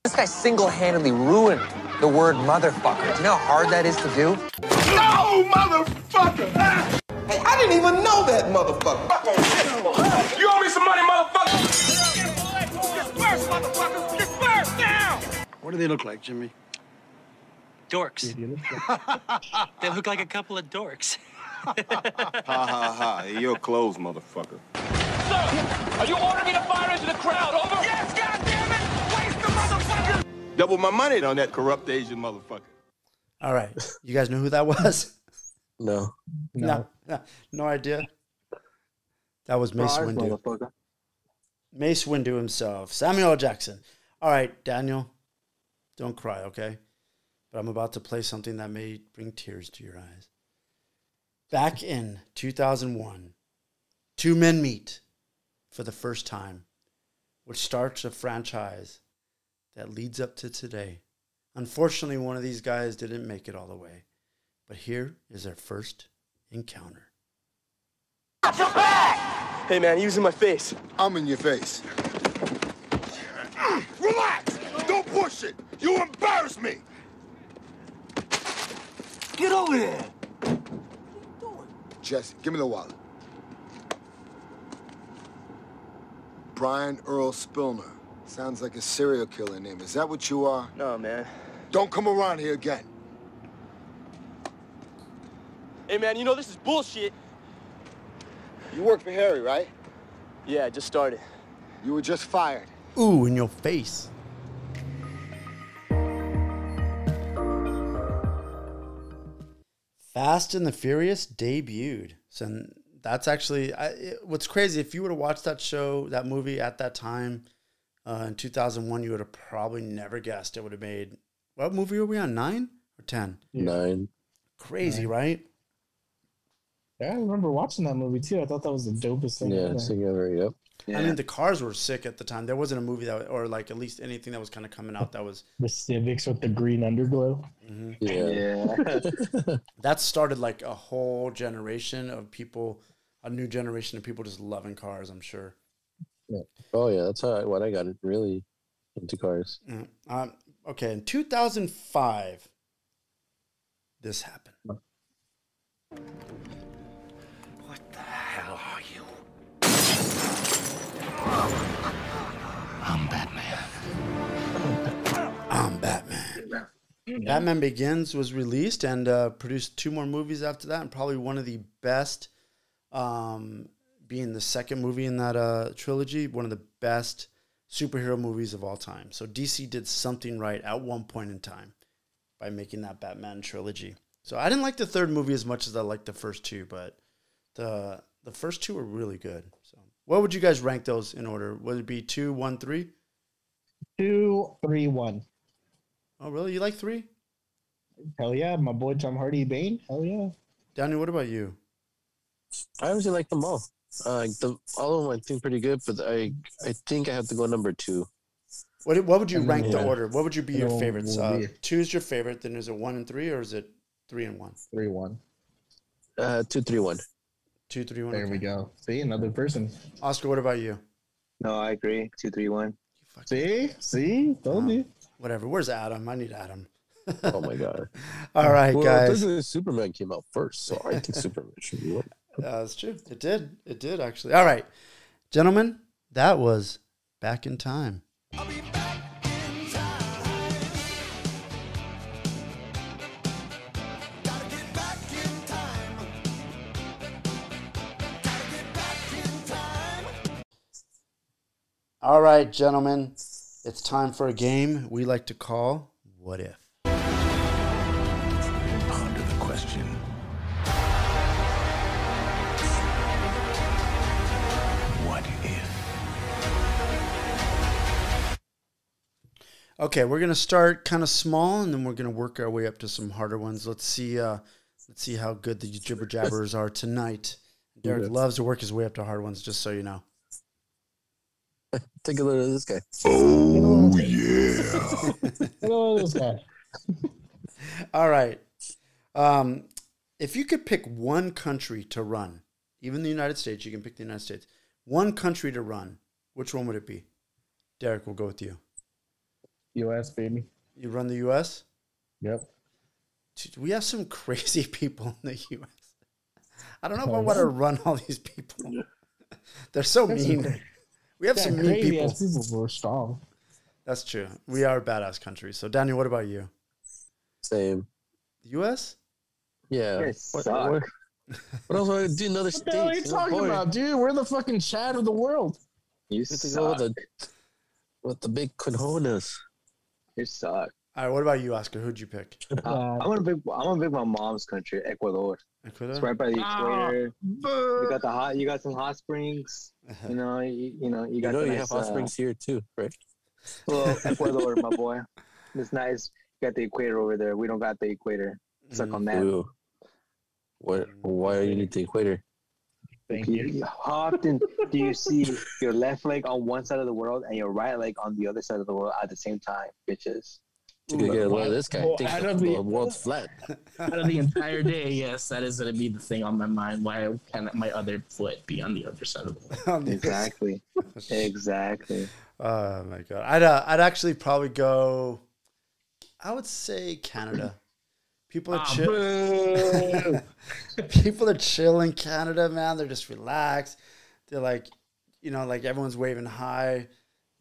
This guy single-handedly ruined the word motherfucker. Do you know how hard that is to do? No, motherfucker! Hey, I didn't even know that motherfucker. You owe me some money, motherfucker! What do they look like, Jimmy? Dorks. they look like a couple of dorks. Ha ha ha. You're closed, motherfucker. Are you ordering me to fire into the crowd? Over? Yes, goddammit! Waste the motherfucker! Double my money on that corrupt Asian motherfucker. All right, you guys know who that was? No. no, no, no idea. That was Mace Bars, Windu. Mace Windu himself, Samuel Jackson. All right, Daniel, don't cry, okay? But I'm about to play something that may bring tears to your eyes. Back in 2001, two men meet for the first time, which starts a franchise that leads up to today. Unfortunately, one of these guys didn't make it all the way, but here is their first encounter. Hey man, he was in my face. I'm in your face. Relax! Don't push it! You embarrass me! Get over here! What are you doing? Jesse, give me the wallet. Brian Earl Spilner. Sounds like a serial killer name. Is that what you are? No, man. Don't come around here again. Hey man, you know this is bullshit. You work for Harry, right? Yeah, I just started. You were just fired. Ooh, in your face. Fast and the Furious debuted. So that's actually I, it, what's crazy. If you would have watched that show, that movie at that time uh, in 2001, you would have probably never guessed it would have made. What movie were we on? Nine or ten? Nine. Crazy, Nine. right? Yeah, I remember watching that movie too. I thought that was the dopest thing. Yeah, ever. together. Yep. I mean, the cars were sick at the time. There wasn't a movie that, or like at least anything that was kind of coming out that was. the Civics with the green underglow. Yeah. that started like a whole generation of people, a new generation of people just loving cars. I'm sure. Oh yeah, that's how I, when I got really into cars. Mm. Um, okay, in 2005, this happened. What the hell are you? I'm Batman. I'm Batman. Batman Begins was released and uh, produced two more movies after that, and probably one of the best, um, being the second movie in that uh, trilogy, one of the best superhero movies of all time. So DC did something right at one point in time by making that Batman trilogy. So I didn't like the third movie as much as I liked the first two, but the the first two were really good. So what would you guys rank those in order? Would it be two, one, three? Two, three, one. Oh, really? You like three? Hell yeah, my boy Tom Hardy Bane. Hell yeah. Danny, what about you? I actually like them all. Uh, the all of them I think pretty good, but I I think I have to go number two. What what would you And rank the order? What would you be your then favorites? we'll Uh, two is your favorite. Then is it one and three, or is it three and one? Three, one. Uh, two, three, one. Two, three, one. There we go. See, another person. Oscar, what about you? No, I agree. Two, three, one. See, see, told you. Whatever. Where's Adam? I need Adam. Oh my god! All right, well, guys. technically Superman came out first, so I think Superman should be one. Uh, that's true. It did. It did actually. All right, gentlemen, that was back in time. All right, gentlemen, it's time for a game we like to call What If. Ponder the question. What if? Okay, we're gonna start kind of small, and then we're gonna work our way up to some harder ones. Let's see. Uh, let's see how good the jibber jabbers are tonight. Derek loves to work his way up to hard ones, just so you know. Take a look at this guy. Oh yeah. Hello, this guy. All right. Um, if you could pick one country to run, even the United States, you can pick the United States. One country to run, which one would it be? Derek, we'll go with you. U.S. baby. You run the U.S. Yep. Dude, we have some crazy people in the U.S. I don't know if I Oh, want to run all these people. They're so mean. Okay. We have Yeah, some mean people. people who are strong. That's true. We are a badass country. So, Daniel, what about you? Same. The U.S. Yeah. What, suck. what, what else would I do? Another What state? the hell are you talking about, dude? We're the fucking Chad of the world. You You have to go with suck. the with the big cojones. You suck. All right. What about you, Oscar? Who'd you pick? Uh, I'm gonna pick. I'm gonna pick my mom's country, Ecuador. Ecuador. It's right by the Ah, equator. boo. You got the hot. You got some hot springs. You know, you, you know, you You got know the you nice, have offsprings here too, right? Uh, well, Ecuador, my boy. It's nice. You got the equator over there. We don't got the equator. Suck on that. Ooh. What? Why are you need the equator? Thank you. How often do you see your left leg on one side of the world and your right leg on the other side of the world at the same time, bitches? You could get a load of this guy. Well, Think out the, of the- world's flat. Out of the entire day, yes, that is going to be the thing on my mind. Why can my other foot be on the other side of the world? Exactly. exactly. Oh my god, I'd uh, I'd actually probably go. I would say Canada. People are Ah, chill. People are chill in Canada, man. They're just relaxed. They're like, you know, like everyone's waving high.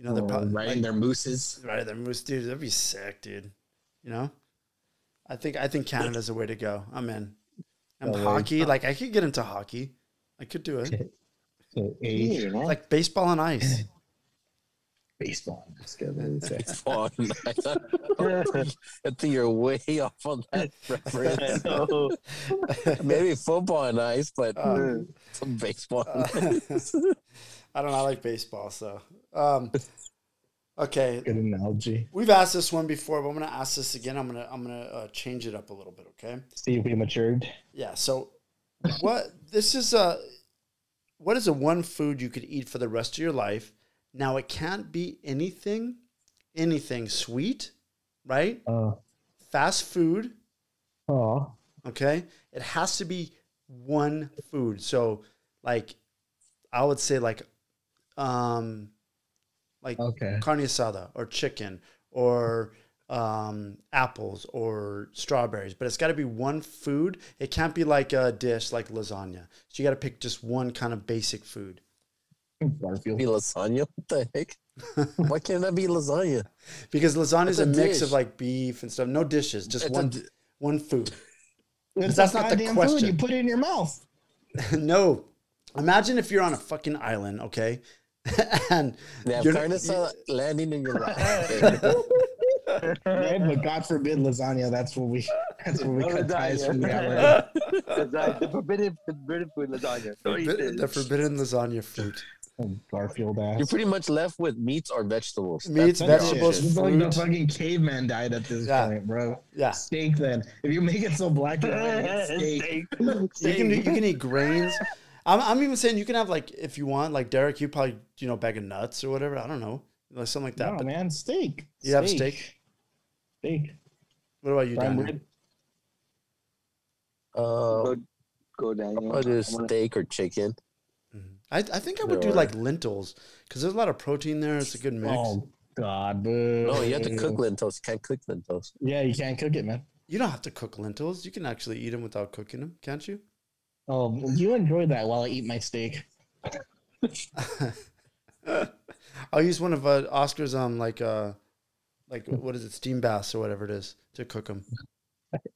You know, they're Oh, probably riding like, their mooses. Riding their moose, dude. That'd be sick, dude. You know, I think I think Canada's the way to go. I'm in. And Oh, wait. hockey, like I could get into hockey. I could do it. age. Like baseball on ice. Baseball. Let's get it. Baseball. I think you're way off on that reference. Maybe football and ice, but Uh, some baseball. Uh, I don't know. I like baseball, so um, okay. Good analogy. We've asked this one before, but I'm gonna ask this again. I'm gonna I'm gonna uh, change it up a little bit. Okay. See if we matured. Yeah. So, what this is a what is the one food you could eat for the rest of your life? Now it can't be anything, anything sweet, right? Uh, Fast food. oh. Okay. It has to be one food. So, like, I would say like, um, like Okay. carne asada or chicken or um, apples or strawberries, but it's got to be one food. It can't be like a dish like lasagna. So you got to pick just one kind of basic food. Garfield. Be lasagna? What the heck? Why can't that be lasagna? Because lasagna is a, a mix dish. of like beef and stuff. No dishes, just It's one di- one food. It's that's a not the goddamn Food. question. You put it in your mouth. no. Imagine if you're on a fucking island, okay? and They have you're- carne asada landing in your lap. Right? But God forbid lasagna. That's what we. That's what we cut ties from the Lasagna. The forbidden, the forbidden food lasagna. Don't Forbidden- the forbidden lasagna fruit. Garfield ass. You're pretty much left with meats or vegetables. Meats, That's the vegetables, option. It's like the fucking caveman died at this Yeah. point, bro. Yeah. Steak then. If you make it so black and white, it's steak. You can you can eat grains. I'm, I'm even saying you can have like if you want like Derek, you probably you know bag of nuts or whatever. I don't know, like something like that. No, but man, steak. you have steak. Steak. What about you, Prime Daniel? rib. Uh, Go, go Daniel. I'll do steak or chicken. I, I think I would do like lentils because there's a lot of protein there. It's a good mix. Oh God, boo. No, you have to cook lentils. You can't cook lentils. Yeah, you can't cook it, man. You don't have to cook lentils. You can actually eat them without cooking them, can't you? Oh, you enjoy that while I eat my steak. I'll use one of uh, Oscar's um like uh like what is it steam baths or whatever it is to cook them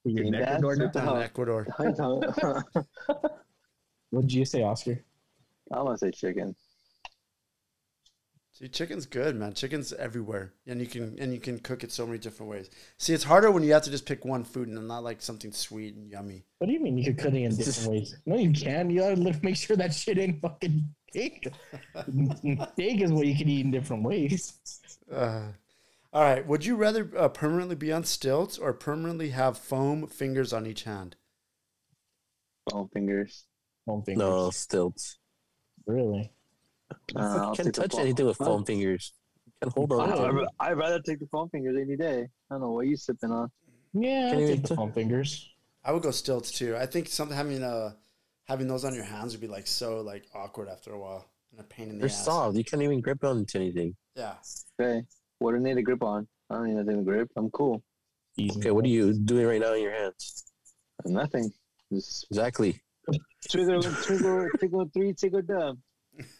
You're in Ecuador now? What in? Ecuador. What did you say, Oscar? I'm gonna say chicken. See, chicken's good, man. Chicken's everywhere, and you can and you can cook it so many different ways. See, it's harder when you have to just pick one food and not like something sweet and yummy. What do you mean you could cook it in different ways? No, you can. You gotta make sure that shit ain't fucking steak. steak is what you can eat in different ways. Uh, all right. Would you rather uh, permanently be on stilts or permanently have foam fingers on each hand? Foam fingers. Foam fingers. No, stilts. Really? Uh, I'll you take can't touch foam- anything with Huh? foam fingers. You can hold on. I'd. I'd rather take the foam fingers any day. I don't know what you sipping on. Yeah, Can I'll you take the foam fingers. I would go stilts too. I think something having uh having those on your hands would be like so like awkward after a while and a pain in the They're ass. soft. You can't even grip onto anything. Yeah. Okay. What do I need a grip on? I don't need nothing to grip. I'm cool. Easy. Okay, what are you doing right now in your hands? Nothing. Just Exactly. trigger, trigger, trigger three, trigger dub.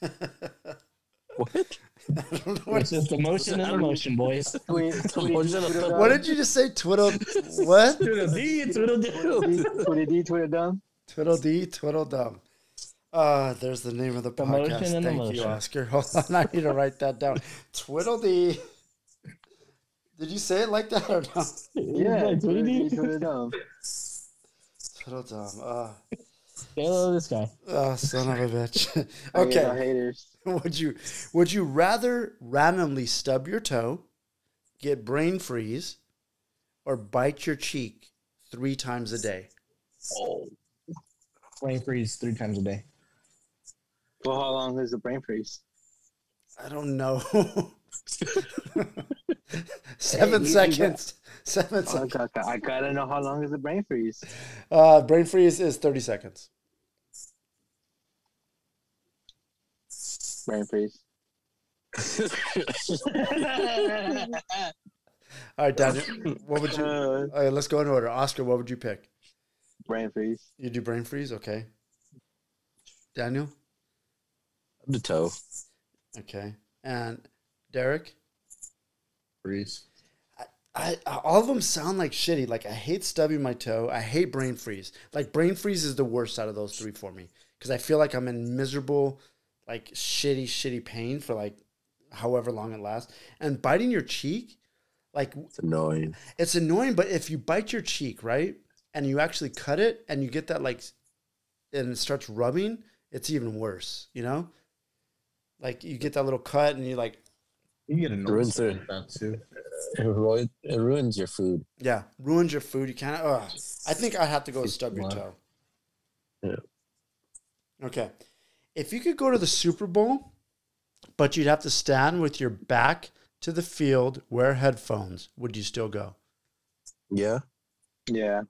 What? I don't know what, It's just emotion and emotion, boys. Tweet, tweet, Emotion of tweet, the- what did you just say? Twiddle what? Twiddle dee, twiddle doo. Twitter D, Twitter dumb. Twiddle dee, twiddle dum. Uh, there's the name of the Emotion podcast. and Thank you. Oscar. Hold on, I need to write that down. Twiddle dee. Did you say it like that or no? Yeah, Like, Twitter D, tweety. Twitter dumb. Twiddle dum. Uh, They love this guy. Oh, son of a bitch. I get no okay. haters. Would you would you rather randomly stub your toe, get brain freeze, or bite your cheek three times a day? Oh. Brain freeze three times a day. Well, how long is the brain freeze? I don't know. Seven Hey, you- you seconds. Seven I, seconds. got, I gotta know how long is the brain freeze. Uh, brain freeze is thirty seconds. Brain freeze. All right, Daniel. What would you? All right, let's go in order. Oscar, what would you pick? Brain freeze. You do brain freeze, okay? Daniel, The toe. okay, and Derek. Freeze. I, I all of them sound like shitty. Like I hate stubbing my toe. I hate brain freeze. Like brain freeze is the worst out of those three for me because I feel like I'm in miserable, like shitty, shitty pain for like however long it lasts. And biting your cheek, like It's annoying. it's annoying. But if you bite your cheek right and you actually cut it and you get that like, and it starts rubbing, it's even worse. You know, like you get that little cut and you're like You get a Ruins notice their- that too. It, ruin, it ruins your food. Yeah, ruins your food. You can't. Ugh. I think I have to go with stub your toe. Yeah. Okay, if you could go to the Super Bowl, but you'd have to stand with your back to the field, wear headphones, would you still go? Yeah. Yeah.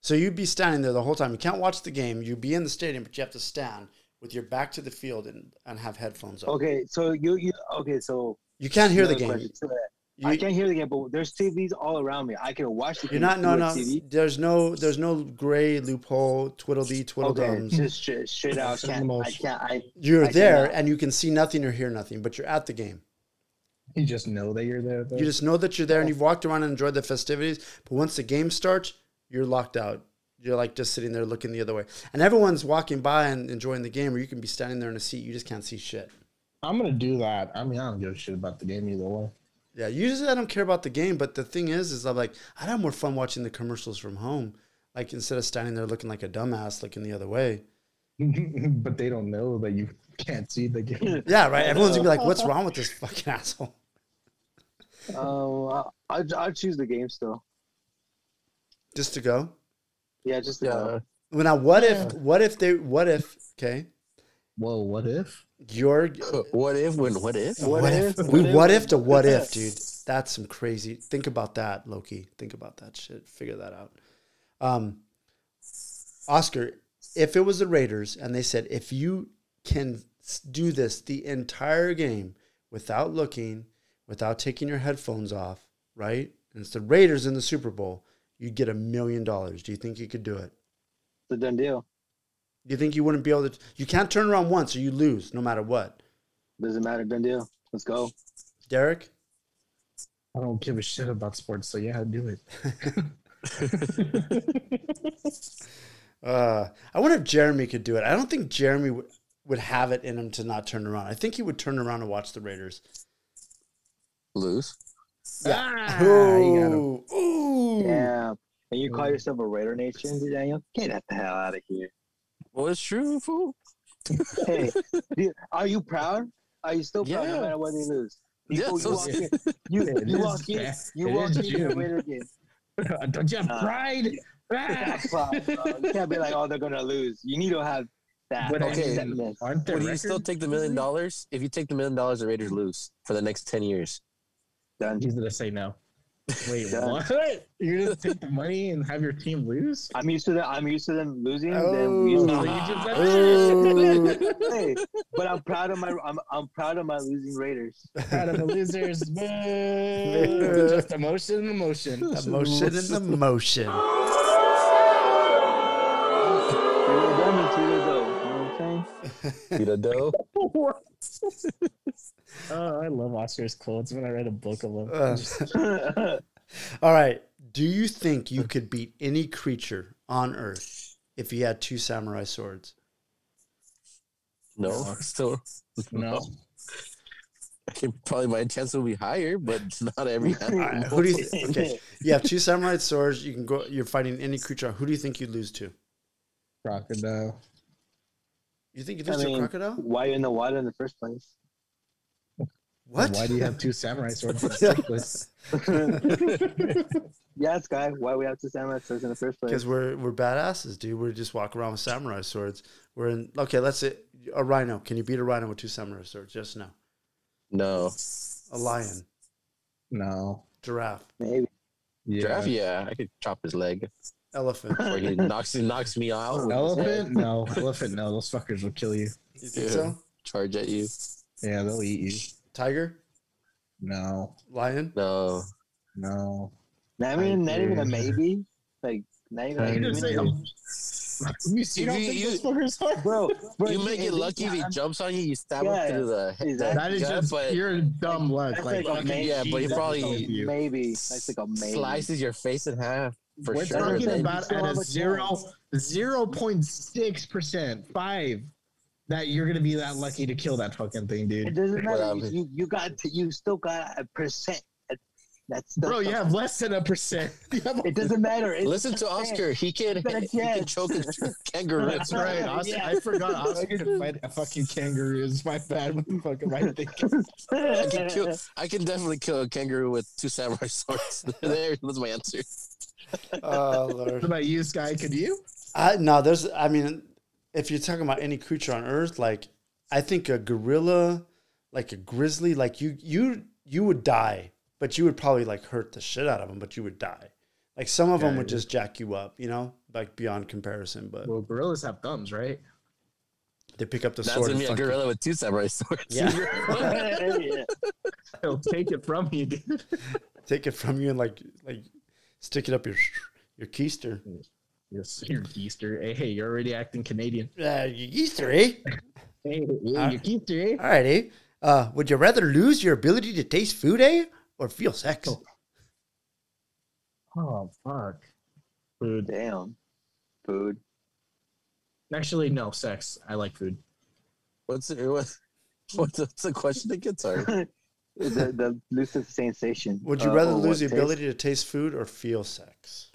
So you'd be standing there the whole time. You can't watch the game. You'd be in the stadium, but you have to stand with your back to the field and, and have headphones on. Okay, so you you okay, so You can't hear the game. question. So, uh, You- I can't hear the game, but there's TVs all around me. I can watch the You're game not. No, no. TV. There's no. There's no gray loophole. Twiddledee, Okay, just straight, straight out. I can't, I can't. I You're I there cannot. and you can see nothing or hear nothing, but you're at the game. You just know that you're there. Though. You just know that you're there and you've walked around and enjoyed the festivities. But once the game starts, you're locked out. You're like just sitting there looking the other way. And everyone's walking by and enjoying the game, or you can be standing there in a seat. You just can't see shit. I'm gonna do that. I mean, I don't give a shit about the game either way. Yeah, usually I don't care about the game, but the thing is, is I'm like, I'd have more fun watching the commercials from home. Like instead of standing there looking like a dumbass, looking the other way. but they don't know that you can't see the game. Yeah, right. Everyone's gonna be like, "What's wrong with this fucking asshole?" Um, I I I choose the game still. Just to go. Yeah, just to go. Well, now what if? What if they? What if? Okay. Whoa, what if? You're. What if? When? What if? What, if? We what if to what if, dude? That's some crazy. Think about that, Loki. Think about that shit. Figure that out. Um, Oscar, if it was the Raiders and they said if you can do this the entire game without looking, without taking your headphones off, right? And it's the Raiders in the Super Bowl, you get a million dollars. Do you think you could do it? It's a done deal. Do you think you wouldn't be able to? You can't turn around once or you lose, no matter what. Doesn't matter. Done deal. Let's go. Derek. I don't give a shit about sports, so yeah, do it. Uh, I wonder if Jeremy could do it. I don't think Jeremy would, would have it in him to not turn around. I think he would turn around and watch the Raiders. Lose. Yeah. Ah, you got him. Ooh, ooh. Yeah. And you call yourself a Raider Nation, Daniel? Get that the hell out of here. Well, it's true, fool. Hey, dude, are you proud? Are you still proud Yeah. no matter whether you lose? Yeah, People, so- you walk in, you, you walk in, you It walk is in the June. Raider game. don't you have Uh, pride? Yeah, pride. You can't be like, oh, they're gonna lose. You need to have that. But Okay. aren't there Would you still take the million dollars? If you take the million dollars, the Raiders lose for the next ten years. Done. He's gonna say no. Wait, Done. what? You're gonna take the money and have your team lose? I'm used to them. I'm used to them losing. Oh. Then we oh. used to oh, you just said- oh. hey, but I'm proud of my. I'm, I'm proud of my losing Raiders. Proud of the losers. Just emotion, emotion. Emotion in the motion. Tito done, Tito do. You know what I'm saying? You know, dough. oh, I love Oscar's quotes when I read a book of them. Uh, all right. Do you think you could beat any creature on Earth if you had two samurai swords? No, No. still no. I can probably my chance will be higher, but it's not every All right, who do you th- okay? You have two samurai swords. You can go. You're fighting any creature. Who do you think you'd lose to? Crocodile. You think I there's mean, a crocodile? Why in the water in the first place? What? Why do you have two samurai swords? to stick with? Yeah, Sky. Why we have to samurai swords in the first place? Because we're we're badasses, dude. We just walk around with samurai swords. We're in okay. Let's say a rhino. Can you beat a rhino with two samurai swords? Just no. No. A lion, No. giraffe, Maybe. Giraffe, yeah, I could chop his leg. elephant. Or he knocks he knocks me out. Elephant? No. Elephant? No. Those fuckers will kill you. You think Yeah. so? Charge at you. Yeah, they'll eat you. Tiger, No. lion. No. No. Not even, not even a maybe. Like not even. I Like, didn't say maybe. um, You see, If don't you- think you- those are? bro, bro. You make hey, it lucky if he jumps on you, you stab Yeah, him through the head. exactly. That is gut, just but pure dumb luck. That's Like, like a fucking maybe. yeah, but he probably- you. Maybe. That's like a maybe. slices your face in half for We're sure. talking about at a a zero zero point six percent five that you're gonna be that lucky to kill that fucking thing, dude. It doesn't matter. You, you, you got to. You still got a percent. That's, that's Bro, you have less than a percent. You have a- It doesn't matter. It's Listen to. Oscar. He can got a he can choke a kangaroo. That's right. Oscar, Yeah. I forgot Oscar could fight a fucking kangaroo. It's my bad with the fucking right thing. I can kill. I can definitely kill a kangaroo with two samurai swords. there, was my answer. Oh What lord. about you, Sky? Could you? I no. There's. I mean, if you're talking about any creature on Earth, like I think a gorilla, like a grizzly, like you you you would die, but you would probably like hurt the shit out of them, but you would die. Like some of them would just jack you up, you know, like beyond comparison. But Well, gorillas have thumbs, right? they pick up the That's sword. gonna be a fucking- gorilla with two samurai swords. Yeah. yeah. They'll take it from you, dude. take it from you and like like stick it up your your keister. Yes, you're Easter. Hey, hey, you're already acting Canadian. Uh, your keister, eh? Hey, yeah, you're Easter, eh? All right, eh? Uh, would you rather lose your ability to taste food, eh, or feel sex? Oh fuck. Food. Damn. Food. Actually, no. Sex. I like food. What's it? What, what's, the, what's the question again? Sorry. the the elusive sensation. Would you uh, rather or lose the what ability to taste food or feel sex?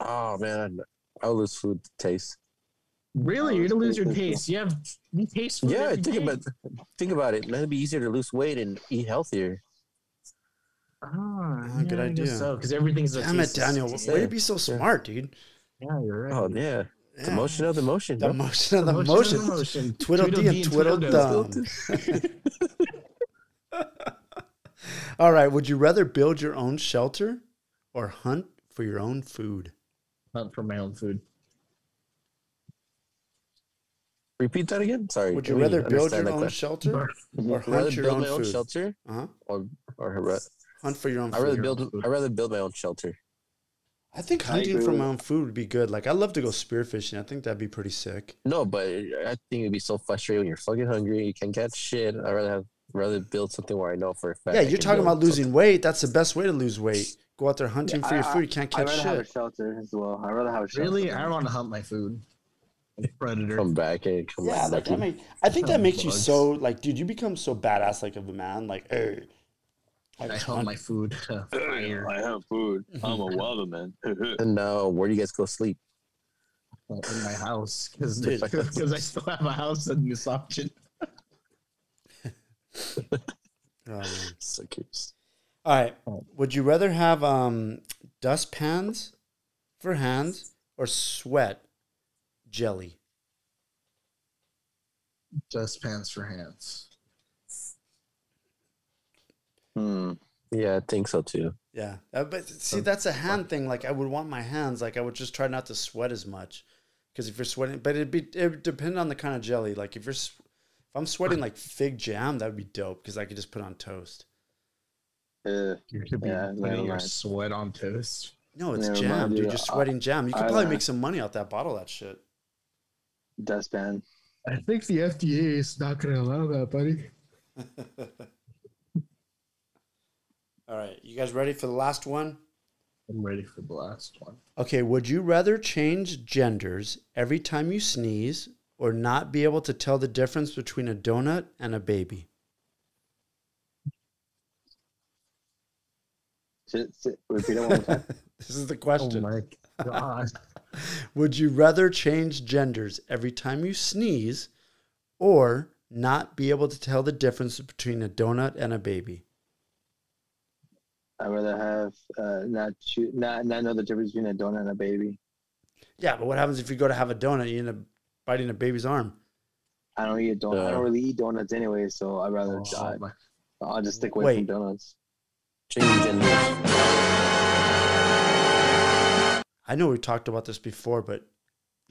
Oh man, I'll lose food taste. Really, you're gonna lose your taste. You have you taste food. Yeah, think day. about think about it. It'd be easier to lose weight and eat healthier. Ah, Ah, good yeah, I guess idea. So, because everything's a Damn it, Daniel! taste- Way to be so smart, dude. Yeah, you're right. Oh yeah, the motion of the motion. The bro. motion of the Motion motion. of the motion. Twiddle dee and twiddle Tweedledee. All right. Would you rather build your own shelter or hunt for your own food? Hunt for my own food. Repeat that again. Sorry. Would you let rather build your own question. shelter or I'd rather hunt your build own my own food? shelter Uh-huh. or or ra- Hunt for your own I food. rather build I rather build my own shelter. I think I hunting agree for with- my own food would be good. Like I love to go spearfishing. I think that'd be pretty sick. No, but I think it'd be so frustrating when you're fucking hungry. You can't catch shit. I'd rather have rather build something where I know for a fact. yeah, I you're talking about losing weight. That's the best way to lose weight. Go out there hunting for your food. You can't I'd catch rather have a shelter as well. I'd rather have a shelter. Really, I don't want to hunt my food. Predator. Come back and come Yeah, back. like I mean, I think that makes you so like, dude. You become so badass, like of a man. Like, hey, I just hunt hunt- my food. Fire. I have food. I'm a wilder man. And now, where do you guys go sleep? in my house because Dude. I still have a house in this option. Oh, man. So curious. All right. Would you rather have um dust pans for hands or sweat jelly? Dust pans for hands. Hmm. Yeah, I think so too. Yeah, uh, but see, that's a hand thing. Like, I would want my hands. Like, I would just try not to sweat as much, because if you're sweating, but it'd be it would depend on the kind of jelly. Like, if you're s- if I'm sweating like fig jam, that would be dope because I could just put on toast. Uh, You could be Yeah, putting your mind. sweat on toast. No, it's Never jam, mind, dude. dude. You're sweating jam. You could I- probably I- make some money out that bottle. That shit. dustpan. I think the FDA is not going to allow that, buddy. All right, you guys ready for the last one? I'm ready for the last one. Okay, would you rather change genders every time you sneeze or not be able to tell the difference between a donut and a baby? Sit, sit, repeat it one more time. This is the question. Oh my god. Would you rather change genders every time you sneeze or not be able to tell the difference between a donut and a baby? I'd rather have uh, not shoot, not not know the difference between a donut and a baby. Yeah, but what happens if you go to have a donut, you end up biting a baby's arm? I don't eat donut. I Uh. don't really eat donuts anyway, so I'd rather. Oh, I, my- I'll just stick away Wait. from donuts. Change genders. I know we talked about this before, but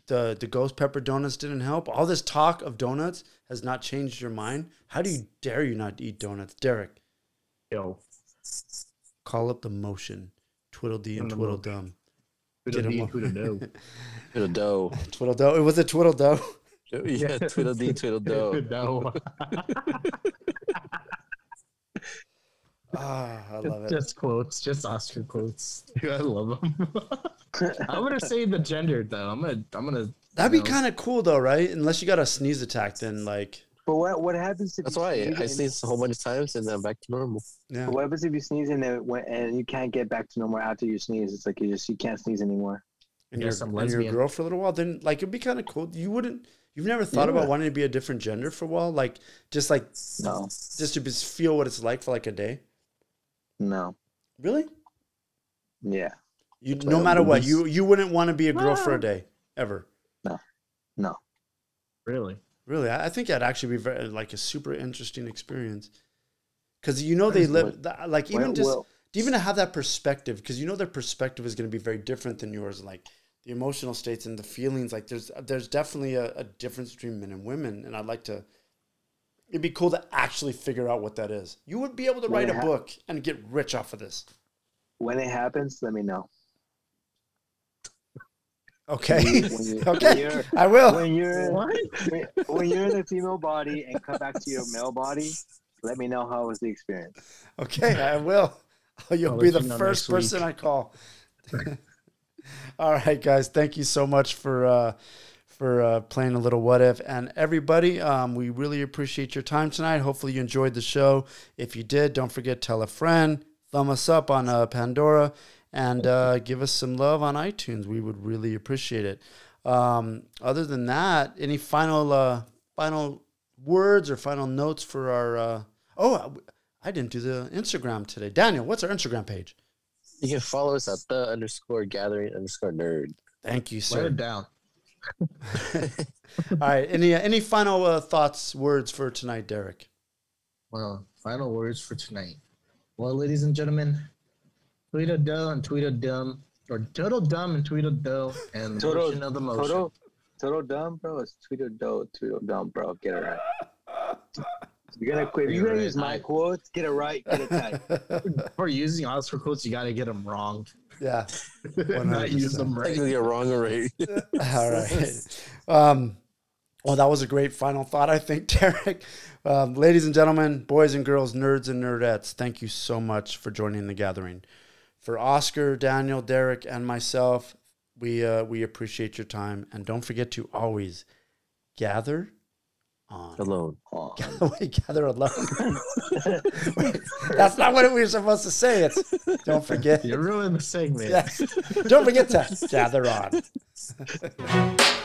the the ghost pepper donuts didn't help. All this talk of donuts has not changed your mind. How do you dare you not eat donuts, Derek? Yo. Call up the motion, twiddle twiddledee and the twiddledum. Tweedledee Get 'em and Tweedledoo. Twiddle dough. Twiddledo. It was a twiddledo. Yeah, twiddle dee, twiddle dough. no. Ah, I love it. Just quotes, just Oscar quotes. I love them. I'm gonna say the gender though. I'm gonna, I'm gonna. That'd be kind of cool though, right? Unless you got a sneeze attack, then like But what what happens if That's you why sneeze I and- sneezed a whole bunch of times and then back to normal. yeah. But what happens if you sneeze and it went, and you can't get back to normal after you sneeze? It's like you just you can't sneeze anymore. and Yes, you're, I'm and you're a girl for a little while, then like it'd be kind of cool. You wouldn't. You've never thought Yeah. about wanting to be a different gender for a while, like just like No, just to just feel what it's like for like a day. no, Really? yeah, You Play no on matter what, you you wouldn't want to be a girl for a day ever. No. No. Really? Really, I I think that'd actually be very uh, like a super interesting experience. Because you know they live uh, like even well, just well- even to have that perspective, because you know their perspective is going to be very different than yours. Like the emotional states and the feelings. Like there's uh, there's definitely a, a difference between men and women, and I'd like to. It'd be cool to actually figure out what that is. You would be able to When write it a hap- book and get rich off of this. When it happens, let me know. Okay, When you- okay, you're- I will. When you're What? when, when you're in a female body and come back to your male body, let me know how was the experience. Okay, I will. You'll I'll be the you know first person week. I call. All right, guys. Thank you so much for uh, for uh, playing a little what if, and everybody. Um, we really appreciate your time tonight. Hopefully, you enjoyed the show. If you did, don't forget tell a friend, thumb us up on uh, Pandora, and uh, give us some love on iTunes. We would really appreciate it. Um, other than that, any final uh, final words or final notes for our? Uh, oh, I didn't do the Instagram today. Daniel, what's our Instagram page? You can follow us at the underscore gathering underscore nerd. Thank you, sir. Write sir. it down. All right. Any uh, any final uh, thoughts, words for tonight, Derek? Well, final words for tonight. Well, ladies and gentlemen, Tweedledum and Tweedledum, or Total Dumb and Tweedledum, and Total, motion of the motion. total, total dumb, bro. It's Tweedledum, Tweedledum, bro. Get it right. You're gonna quit. You're gonna use my quotes. Get it right. Get it tight. For using Oscar quotes, you got to get them wrong. Yeah. Not use them I right. can get wrong already. All right. Um, well, that was a great final thought, I think, Derek. Um, ladies and gentlemen, boys and girls, nerds and nerdettes, thank you so much for joining the gathering. For Oscar, Daniel, Derek, and myself, we uh, we appreciate your time, and don't forget to always gather on Alone. we gather alone. That's not what we were supposed to say. It's don't forget. You're ruining the segment. Yes. Don't forget to gather on.